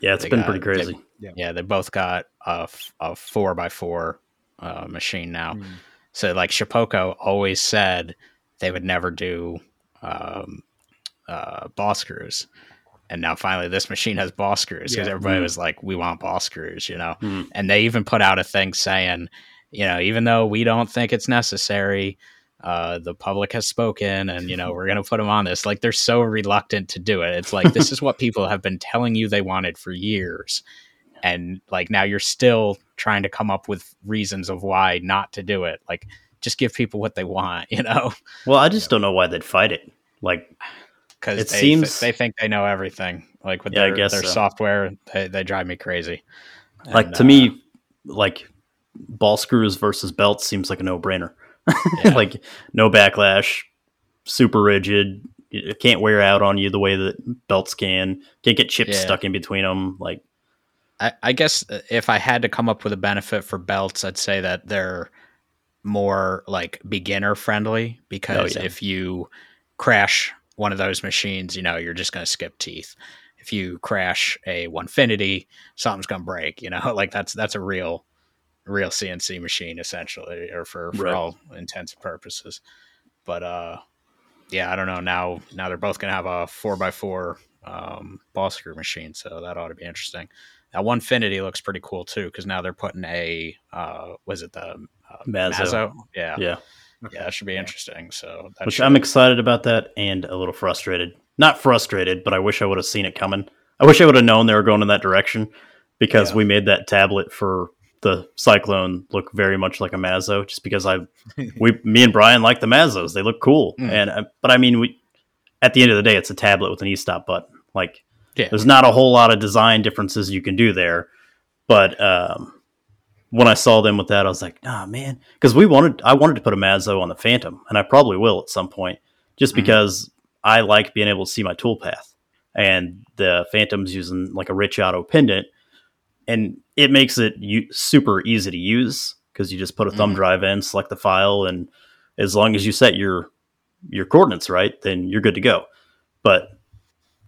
Yeah, it's They been got- pretty crazy. Yeah, yeah they both got a, a four by four uh, machine now. Mm. So like Shapeoko always said they would never do um, uh, ball screws. And now finally this machine has ball screws because Yeah. everybody Mm. was like, we want ball screws, you know? Mm. And they even put out a thing saying, you know, even though we don't think it's necessary, uh, the public has spoken and, you know, we're going to put them on this. Like they're so reluctant to do it. It's like, this is what people have been telling you they wanted for years. And like now you're still trying to come up with reasons of why not to do it. Like just give people what they want, you know? Well, I just don't know why they'd fight it. Like, because It they, seems- they think they know everything. Like with Yeah, their, their so. software, they, they drive me crazy. like to uh, me, like ball screws versus belts seems like a no brainer. Yeah. like no backlash, super rigid. It can't wear out on you the way that belts can. Can't get chips Yeah. stuck in between them. Like, I, I guess uh, if I had to come up with a benefit for belts, I'd say that they're more like beginner friendly because Oh, yeah. if you crash one of those machines, you know, you're just going to skip teeth. If you crash a Onefinity, something's going to break, you know, like that's, that's a real, real CNC machine essentially, or for, for Right. all intents and purposes. But, uh, yeah, I don't know. Now, now they're both going to have a four by four, um, ball screw machine. So that ought to be interesting. That Onefinity looks pretty cool too, because now they're putting a uh, was it the uh, Masso. Yeah, yeah. yeah, that should be interesting. So that Which should, I'm excited about that and a little frustrated. Not frustrated, but I wish I would have seen it coming. I wish I would have known they were going in that direction because Yeah. we made that tablet for the Cyclone look very much like a Masso just because I we me and Brian like the Massos. They look cool. Mm. And uh, but I mean we at the end of the day it's a tablet with an e-stop button. Like Yeah. there's not a whole lot of design differences you can do there. But um when I saw them with that, I was like, ah, man, because we wanted, I wanted to put a Masso on the Phantom, and I probably will at some point, just Mhm. because I like being able to see my toolpath, and the Phantom's using like a RichAuto pendant, and it makes it u- super easy to use because you just put a thumb Mhm. drive in, select the file, and as long as you set your your coordinates right, then you're good to go. But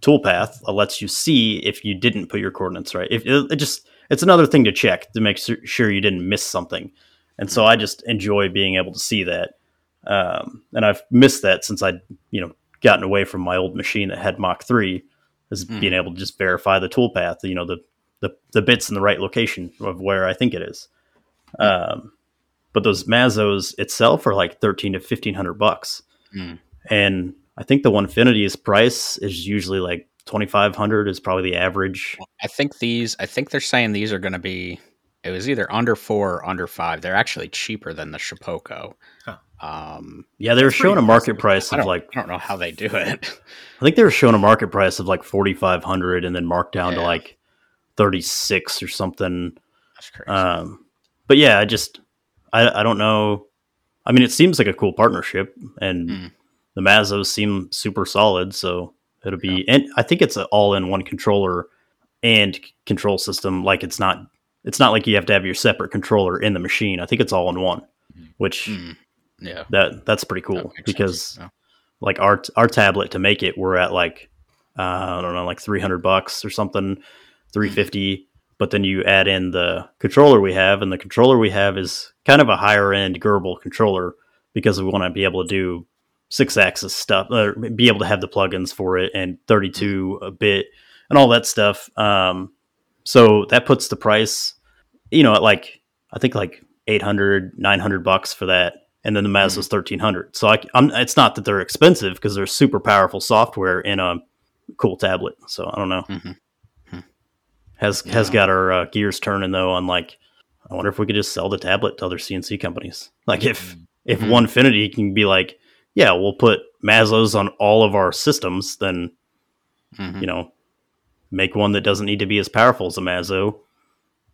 toolpath uh, lets you see if you didn't put your coordinates right. If it, it just it's another thing to check to make su- sure you didn't miss something. And so I just enjoy being able to see that. Um, and I've missed that since I, you know, gotten away from my old machine that had Mach 3 is Mhm. being able to just verify the toolpath, you know, the, the, the bits in the right location of where I think it is. Um, but those Massos itself are like 13 to 1500 bucks. Mm. And I think the Onefinity's price is usually like 2500 is probably the average. I think these. I think they're saying these are going to be. It was either under four or under five. They're actually cheaper than the Shapeoko. Huh. Um, Yeah, they were That's showing a market price of don't like I don't know how they do it. I think they were showing a market price of like 4500 and then marked down to like 36 or something. That's crazy. Um, but yeah, I just I, I don't know. I mean, it seems like a cool partnership, and Mm. the Massos seem super solid. So it'll be, and I think it's an all-in-one controller and control system. Like it's not, it's not like you have to have your separate controller in the machine. I think it's all in one, which Mm. yeah, that that's pretty cool sense. because Yeah. like our our tablet to make it, we're at like uh, I don't know, like three hundred bucks or something, three fifty. But then you add in the controller we have, and the controller we have is kind of a higher end grbl controller because we want to be able to do six axis stuff, or be able to have the plugins for it, and thirty two a bit, and all that stuff. Um, so that puts the price, you know, at like I think like 800, 900 bucks for that, and then the Masso's thirteen hundred. So I, am it's not that they're expensive because they're super powerful software in a cool tablet. So I don't know. Has has got our uh, gears turning though on like I wonder if we could just sell the tablet to other CNC companies. Like if if Mhm. Onefinity can be like, yeah, we'll put Massos on all of our systems, then Mhm. you know, make one that doesn't need to be as powerful as a Masso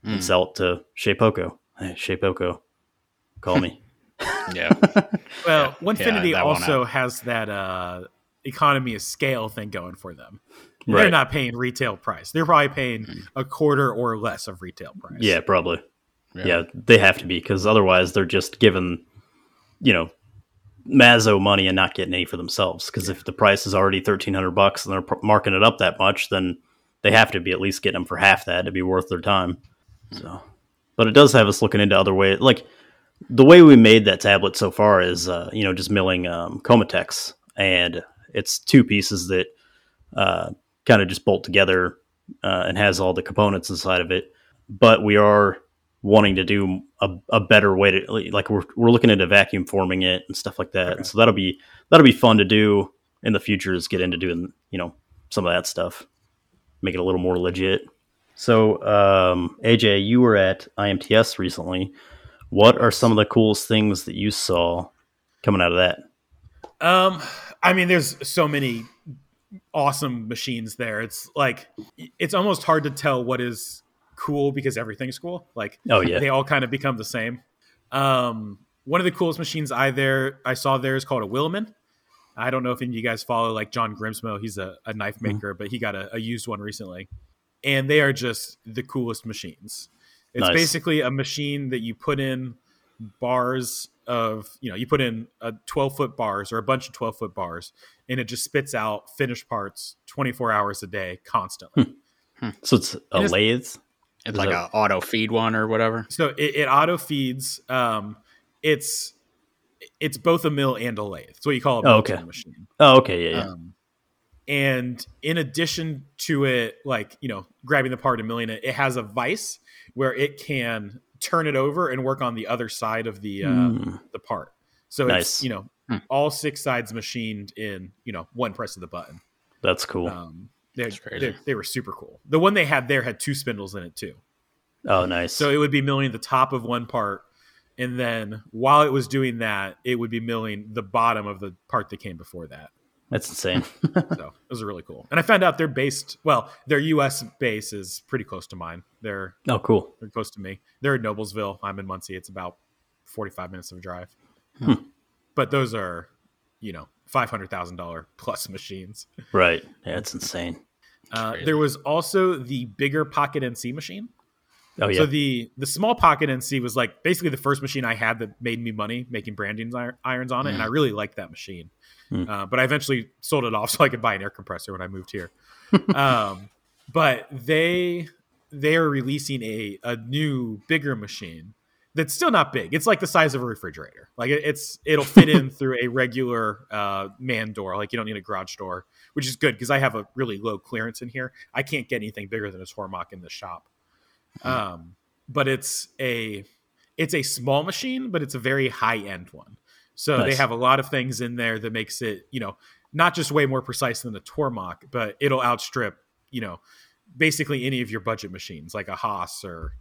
and Mm. sell it to Shapeoko. Hey, Shapeoko, call me. Yeah. Well, Yeah, Onefinity yeah, also has that uh, economy of scale thing going for them. They're not paying retail price. They're probably paying a quarter or less of retail price. yeah, probably. Yeah. they have to be because otherwise they're just giving, you know, Masso money and not getting any for themselves. Because if the price is already thirteen hundred bucks and they're pr- marking it up that much, then they have to be at least getting them for half that to be worth their time. So, but it does have us looking into other ways. Like the way we made that tablet so far is, uh, you know, just milling um, Komatex, and it's two pieces that uh, kind of just bolt together uh, and has all the components inside of it. But we are wanting to do a, a better way to like we're, we're looking into vacuum forming it and stuff like that. Okay. So that'll be that'll be fun to do in the future. Is get into doing you know some of that stuff, make it a little more legit. So um, AJ, you were at IMTS recently. What are some of the coolest things that you saw coming out of that? Um, I mean, there's so many awesome machines there. It's like it's almost hard to tell what is cool because everything's cool. Like Oh yeah, they all kind of become the same. Um, one of the coolest machines I there I saw there is called a Willemin. I don't know if any of you guys follow like John Grimsmo. He's a, a knife maker, but he got a, a used one recently, and they are just the coolest machines. It's Nice. basically a machine that you put in bars of you know you put in a 12 foot bars or a bunch of 12 foot bars and it just spits out finished parts 24 hours a day constantly so it's a And it's- lathe. It's Is like that- a auto feed one or whatever. so it, it auto feeds um it's it's both a mill and a lathe it's what you call a Oh, okay. machine Oh okay, yeah, yeah. um, and in addition to it like you know grabbing the part and milling it it has a vise where it can turn it over and work on the other side of the uh, Mm. the part so Nice. it's you know Hmm. all six sides machined in you know one press of the button That's cool. um they're, That's crazy. they're, they were super cool the one they had there had two spindles in it too oh nice. so it would be milling the top of one part, and then while it was doing that, it would be milling the bottom of the part that came before that. That's insane. So it was really cool. And I found out they're based well, their US base is pretty close to mine. They're oh cool. they're close to me. They're in Noblesville. I'm in Muncie. It's about 45 minutes of a drive. Hmm. But those are, you know, $500,000 plus machines. Right. Yeah, it's insane. Uh, there was also the bigger Pocket NC machine. Oh yeah. So the the small pocket NC was like basically the first machine I had that made me money making branding irons on it, and I really liked that machine. Mm. Uh, but I eventually sold it off so I could buy an air compressor when I moved here. um, but they they are releasing a a new bigger machine that's still not big. It's like the size of a refrigerator. Like it, it's it'll fit in through a regular uh, man door. Like you don't need a garage door, which is good because I have a really low clearance in here. I can't get anything bigger than a Tormach in the shop. Um, but it's a it's a small machine, but it's a very high end one. So they have a lot of things in there that makes it, you know, not just way more precise than a Tormach, but it'll outstrip, you know, basically any of your budget machines like a Haas or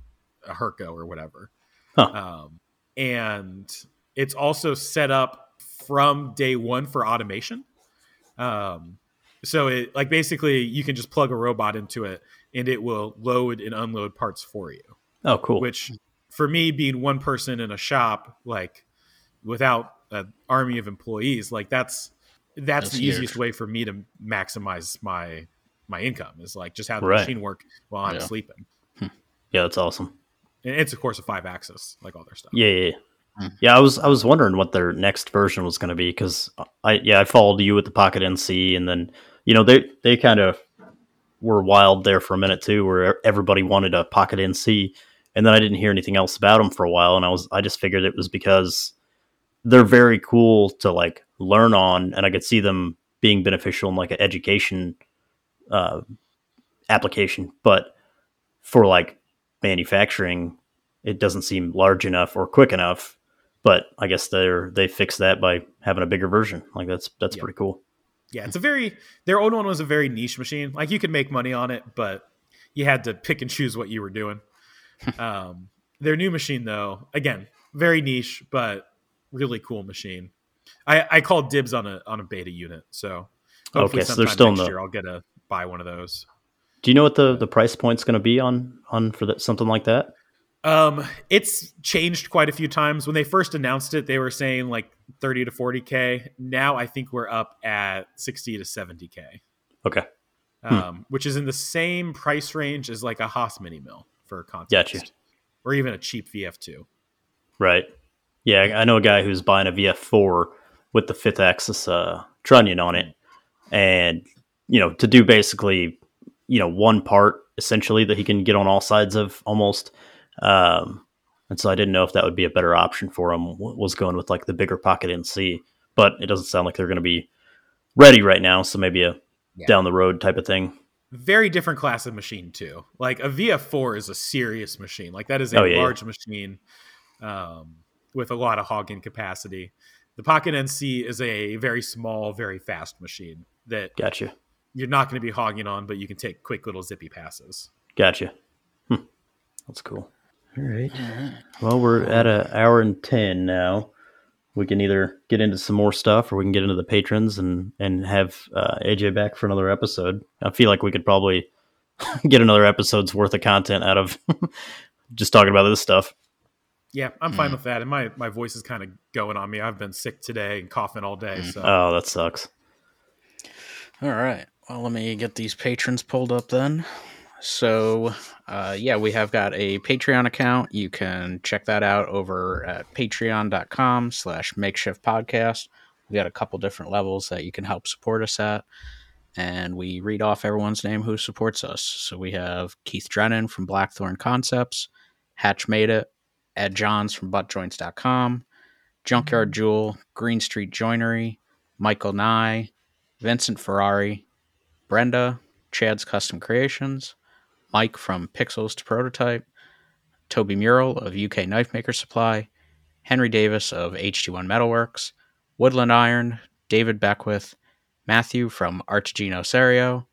a Hurco or whatever. Huh. Um, and it's also set up from day one for automation. Um, so it like basically you can just plug a robot into it and it will load and unload parts for you. oh cool. Which for me being one person in a shop, like without an army of employees, like that's that's, That's the huge. easiest way for me to maximize my my income is like just have the Right. machine work while I'm Yeah. sleeping. yeah, that's awesome. And it's of course a five axis, like all their stuff. Yeah, yeah, yeah. Mm. Yeah, I was I was wondering what their next version was going to be because I yeah I followed you with the Pocket NC and then you know they they kind of were wild there for a minute too where everybody wanted a Pocket NC and then I didn't hear anything else about them for a while and I was I just figured it was because they're very cool to like learn on and I could see them being beneficial in like an education uh, application but for like manufacturing it doesn't seem large enough or quick enough but I guess they're they fixed that by having a bigger version. Like that's that's Yeah. pretty cool. Yeah, it's a very their old one was a very niche machine. Like you could make money on it, but you had to pick and choose what you were doing. um, their new machine, though, again, very niche, but really cool machine. I, I called dibs on a on a beta unit, so okay, so they're still the. year I'll get a buy one of those. Do you know what the the price point's going to be on on for that something like that? Um, it's changed quite a few times. When they first announced it, they were saying like 30 to 40k. Now I think we're up at 60 to 70k. Okay. Um, which is in the same price range as like a Haas mini mill for context. Gotcha. Or even a cheap VF2. Right. Yeah, I know a guy who's buying a VF4 with the fifth axis uh, trunnion on it, and you know to do basically you know one part essentially that he can get on all sides of almost. Um, and so I didn't know if that would be a better option for him. Was going with like the bigger pocket NC, but it doesn't sound like they're going to be ready right now. So maybe a yeah. down the road type of thing. Very different class of machine too. Like a VF4 is a serious machine. Like that is a oh, yeah, large yeah. machine um, with a lot of hogging capacity. The Pocket NC is a very small, very fast machine that gotcha. You're not going to be hogging on, but you can take quick little zippy passes. Gotcha. Hm. That's cool. All right. Well, we're at an hour and ten now. We can either get into some more stuff, or we can get into the patrons and and have uh, AJ back for another episode. I feel like we could probably get another episode's worth of content out of just talking about this stuff. Yeah, I'm fine mm. with that. And my my voice is kind of going on me. I've been sick today and coughing all day. So oh, that sucks. All right. Well, let me get these patrons pulled up then. So, uh, yeah, we have got a Patreon account. You can check that out over at patreon.com slash makeshift podcast. We got a couple different levels that you can help support us at. And we read off everyone's name who supports us. So we have Keith Drennan from Blackthorn Concepts, Hatch Made It, Ed Johns from buttjoints.com, Junkyard mm-hmm. Jewel, Green Street Joinery, Michael Nye, Vincent Ferrari, Brenda, Chad's Custom Creations, Mike from Pixels to Prototype, Toby Mural of UK Knife Maker Supply, Henry Davis of HT1 Metalworks, Woodland Iron, David Beckwith, Matthew from Artigino Serio,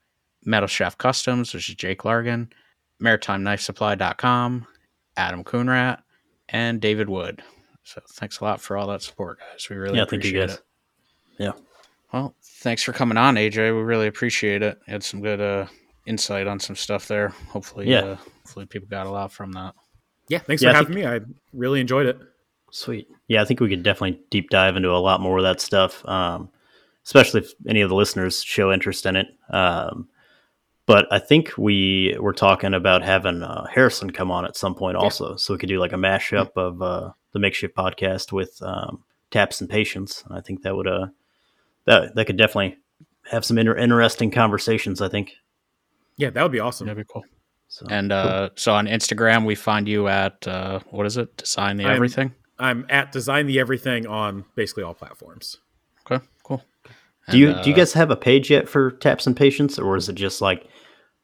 Metal Chef Customs, which is Jake Largan, MaritimeKnifeSupply.com, Adam Coonrat, and David Wood. So thanks a lot for all that support, guys. We really yeah, appreciate thank you guys. it. Yeah. Well, thanks for coming on, AJ. We really appreciate it. You had some good uh, insight on some stuff there. Hopefully, yeah. Uh, hopefully people got a lot from that. Yeah, thanks yeah, for having think, me. I really enjoyed it. Sweet. Yeah, I think we could definitely deep dive into a lot more of that stuff, um, especially if any of the listeners show interest in it. Um, but I think we were talking about having uh, Harrison come on at some point also, yeah. so we could do like a mashup of uh, the makeshift podcast with um, taps and patience. I think that would uh that that could definitely have some inter- interesting conversations. I think. Yeah, that would be awesome. That'd be cool. So, and uh, cool. so on Instagram, we find you at uh, what is it? Design the I'm, everything. I'm at Design the Everything on basically all platforms. Okay, cool. Do you uh, do you guys have a page yet for Taps and Patience, or is it just like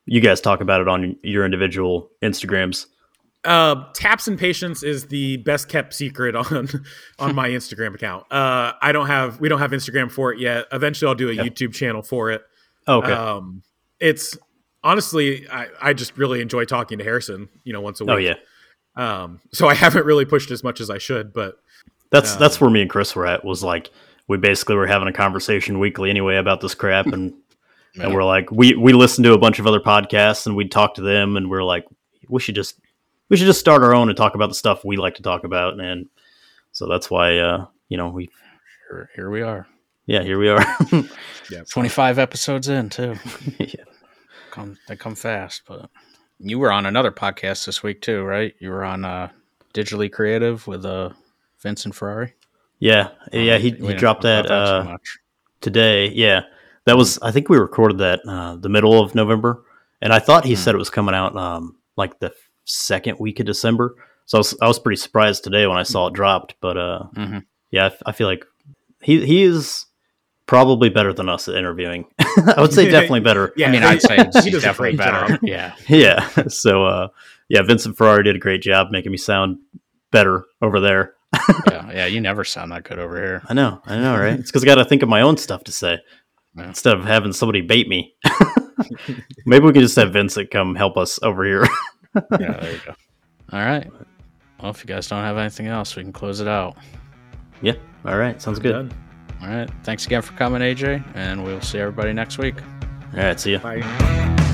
you guys talk about it on your individual Instagrams? Uh, Taps and Patience is the best kept secret on on my Instagram account. Uh, I don't have we don't have Instagram for it yet. Eventually, I'll do a YouTube channel for it. Oh, okay. Um, it's honestly, I, I just really enjoy talking to Harrison. You know, once a oh, week. Oh yeah. Um, so I haven't really pushed as much as I should, but that's uh, that's where me and Chris were at. Was like we basically were having a conversation weekly anyway about this crap, and yeah. and we're like we we listened to a bunch of other podcasts and we'd talk to them, and we're like we should just we should just start our own and talk about the stuff we like to talk about, and so that's why uh, you know we here, here we are. Yeah, here we are. yeah, twenty five episodes in too. yeah, come they come fast, but you were on another podcast this week too, right? You were on uh, Digitally Creative with uh, Vincent Ferrari. Yeah, yeah, he, he dropped that, that uh, today. Yeah, that was I think we recorded that uh, the middle of November, and I thought he mm. said it was coming out um, like the second week of December. So I was, I was pretty surprised today when I saw it dropped. But uh, mm-hmm. yeah, I, I, feel like he he is probably better than us at interviewing. I would say definitely better. yeah, I mean, I'd say he's definitely better. Yeah, yeah. So uh, yeah, Vincent Ferrari did a great job making me sound better over there. yeah, yeah, you never sound that good over here. I know, I know, right? It's because I got to think of my own stuff to say yeah. instead of having somebody bait me. Maybe we could just have Vincent come help us over here. yeah, there you go. All right. Well, if you guys don't have anything else, we can close it out. Yeah. All right. Sounds good. Done. All right. Thanks again for coming, AJ, and we'll see everybody next week. All right. See ya. Bye.